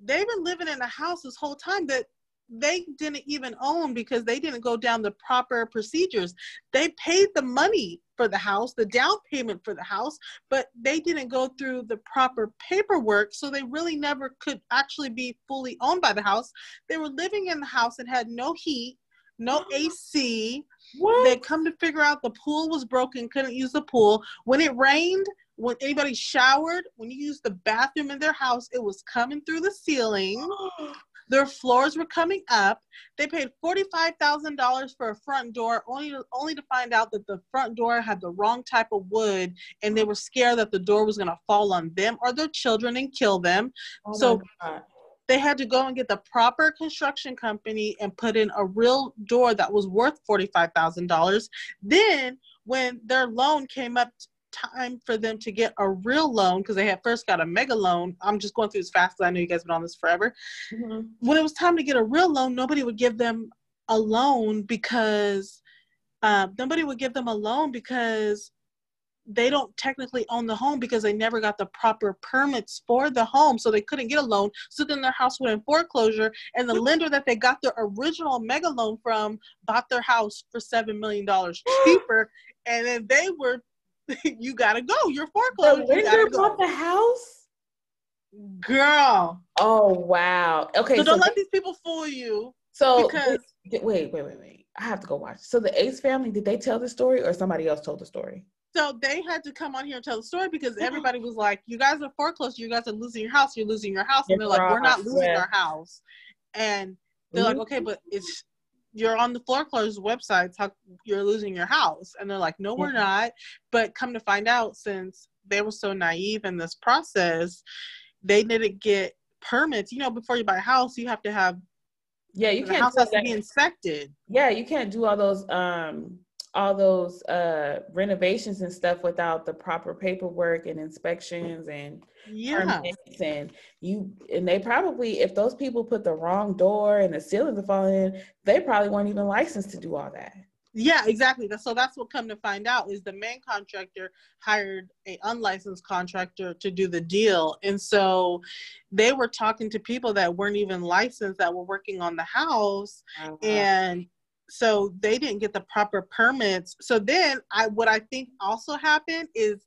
Speaker 1: they've been living in a house this whole time that they didn't even own because they didn't go down the proper procedures. They paid the money for the house, the down payment for the house, but they didn't go through the proper paperwork. So they really never could actually be fully owned by the house. They were living in the house and had no heat, no AC. What? They come to figure out the pool was broken, couldn't use the pool. When it rained, when anybody showered, when you used the bathroom in their house, it was coming through the ceiling. Their floors were coming up. They paid $45,000 for a front door, only to, only to find out that the front door had the wrong type of wood, and they were scared that the door was going to fall on them or their children and kill them. Oh so they had to go and get the proper construction company and put in a real door that was worth $45,000. Then, when their loan came up time for them to get a real loan because they had first got a mega loan. I'm just going through this fast because I know you guys been on this forever. Mm-hmm. When it was time to get a real loan, nobody would give them a loan because uh, nobody would give them a loan because they don't technically own the home because they never got the proper permits for the home, so they couldn't get a loan. So then their house went in foreclosure, and the lender that they got their original mega loan from bought their house for seven million dollars cheaper, and then they were you gotta go. You're foreclosed. The lender
Speaker 2: bought the house.
Speaker 1: Girl.
Speaker 2: Oh wow. Okay.
Speaker 1: So, so don't let these people fool you.
Speaker 2: So because wait, wait, wait, wait, wait. I have to go watch. So the Ace family, did they tell the story or somebody else told the story?
Speaker 1: So they had to come on here and tell the story because everybody was like, "You guys are foreclosed. You guys are losing your house. You're losing your house." And they're like, "We're not losing our house." And they're mm-hmm. like, "Okay, but it's you're on the foreclosed websites how you're losing your house. And they're like no we're not. But come to find out since they were so naive in this process they didn't get permits. You know before you buy a house you have to have
Speaker 2: yeah you can't
Speaker 1: house has to be inspected.
Speaker 2: Yeah you can't do all those um all those uh renovations and stuff without the proper paperwork and inspections and
Speaker 1: yeah.
Speaker 2: and you and they probably if those people put the wrong door and the ceilings are falling in they probably weren't even licensed to do all that.
Speaker 1: Yeah exactly. So that's what come to find out is the main contractor hired a unlicensed contractor to do the deal. And so they were talking to people that weren't even licensed that were working on the house uh-huh. and so they didn't get the proper permits so then i what i think also happened is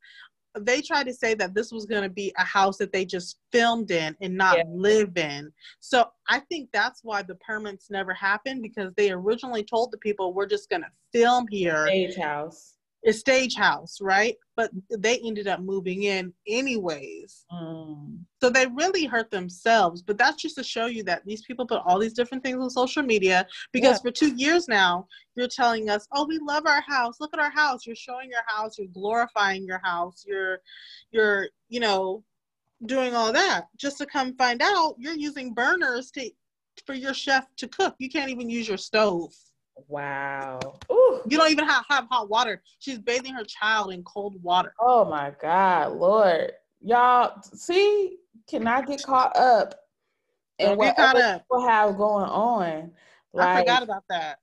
Speaker 1: they tried to say that this was going to be a house that they just filmed in and not yeah. live in. So I think that's why the permits never happened because they originally told the people we're just going to film here.
Speaker 2: Stage house
Speaker 1: a stage house, right? But they ended up moving in anyways. Mm. So they really hurt themselves. But that's just to show you that these people put all these different things on social media because yeah. for two years now, you're telling us, oh, we love our house. Look at our house. You're showing your house. You're glorifying your house. You're, you're, you know, doing all that just to come find out you're using burners to for your chef to cook. You can't even use your stove.
Speaker 2: Wow.
Speaker 1: Ooh. You don't even have, have hot water. She's bathing her child in cold water.
Speaker 2: Oh my God, Lord. Y'all see, cannot get caught up and what people have going on.
Speaker 1: Like, I forgot about that.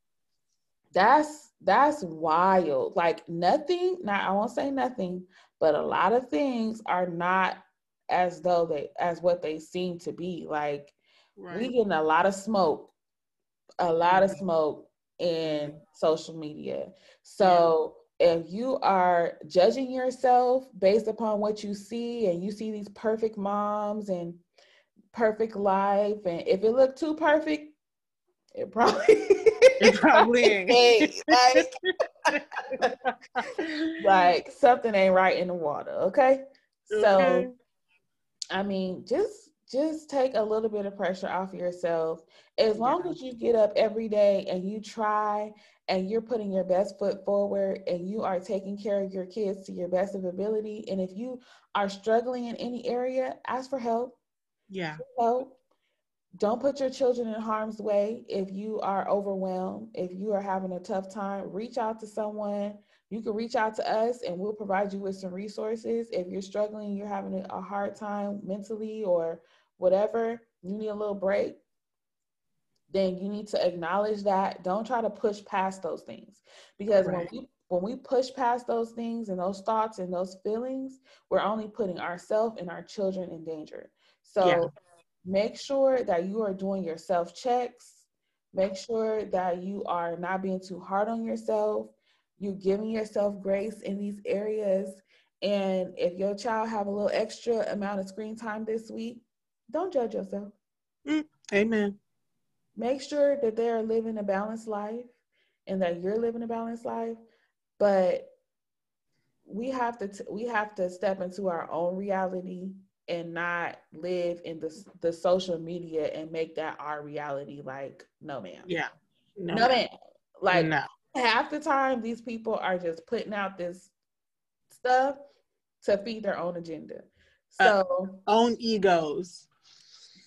Speaker 2: That's that's wild. Like nothing, not I won't say nothing, but a lot of things are not as though they as what they seem to be. Like right. we getting a lot of smoke, a lot of mm-hmm. smoke in social media. So if you are judging yourself based upon what you see and you see these perfect moms and perfect life and if it looked too perfect, it probably
Speaker 1: it probably ain't.
Speaker 2: like, like something ain't right in the water, okay? okay? So I mean, just just take a little bit of pressure off yourself. As long yeah. as you get up every day and you try and you're putting your best foot forward and you are taking care of your kids to your best of ability. And if you are struggling in any area, ask for help.
Speaker 1: Yeah.
Speaker 2: Help. Don't put your children in harm's way. If you are overwhelmed, if you are having a tough time, reach out to someone. You can reach out to us and we'll provide you with some resources. If you're struggling, you're having a hard time mentally or whatever, you need a little break, then you need to acknowledge that. Don't try to push past those things because right. when we when we push past those things and those thoughts and those feelings, we're only putting ourselves and our children in danger. So yeah. make sure that you are doing your self checks. Make sure that you are not being too hard on yourself. You're giving yourself grace in these areas. And if your child have a little extra amount of screen time this week, don't judge yourself.
Speaker 1: Mm, amen.
Speaker 2: Make sure that they're living a balanced life and that you're living a balanced life. But we have to t- we have to step into our own reality and not live in the the social media and make that our reality. Like, no, ma'am.
Speaker 1: Yeah.
Speaker 2: No, no ma'am. Like, no. half the time, these people are just putting out this stuff to feed their own agenda. Uh, so,
Speaker 1: uh, own egos.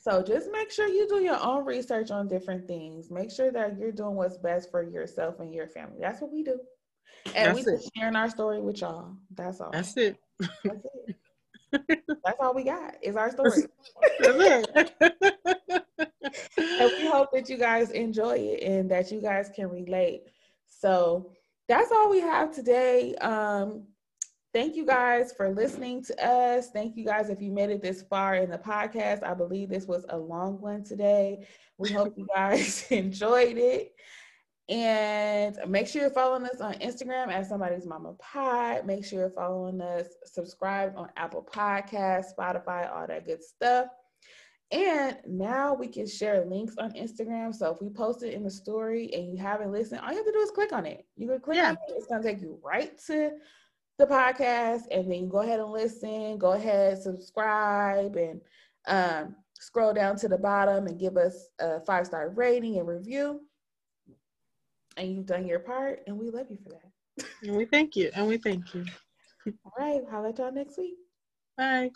Speaker 2: So just make sure you do your own research on different things. Make sure that you're doing what's best for yourself and your family. That's what we do. And That's we it. sharing our story with y'all. That's all.
Speaker 1: That's it.
Speaker 2: That's it. That's all we got is our story. and we hope that you guys enjoy it and that you guys can relate. So that's all we have today. Um, Thank you guys for listening to us. Thank you guys if you made it this far in the podcast. I believe this was a long one today. We hope you guys enjoyed it. And make sure you're following us on Instagram at somebody's mama pod. Make sure you're following us, subscribe on Apple Podcasts, Spotify, all that good stuff. And now we can share links on Instagram. So if we post it in the story and you haven't listened, all you have to do is click on it. You can click yeah. on it. It's gonna take you right to the podcast and then go ahead and listen. Go ahead, subscribe, and um, scroll down to the bottom and give us a five star rating and review. And you've done your part, and we love you for that.
Speaker 1: And we thank you. And we thank you.
Speaker 2: All right. I'll let y'all next week.
Speaker 1: Bye.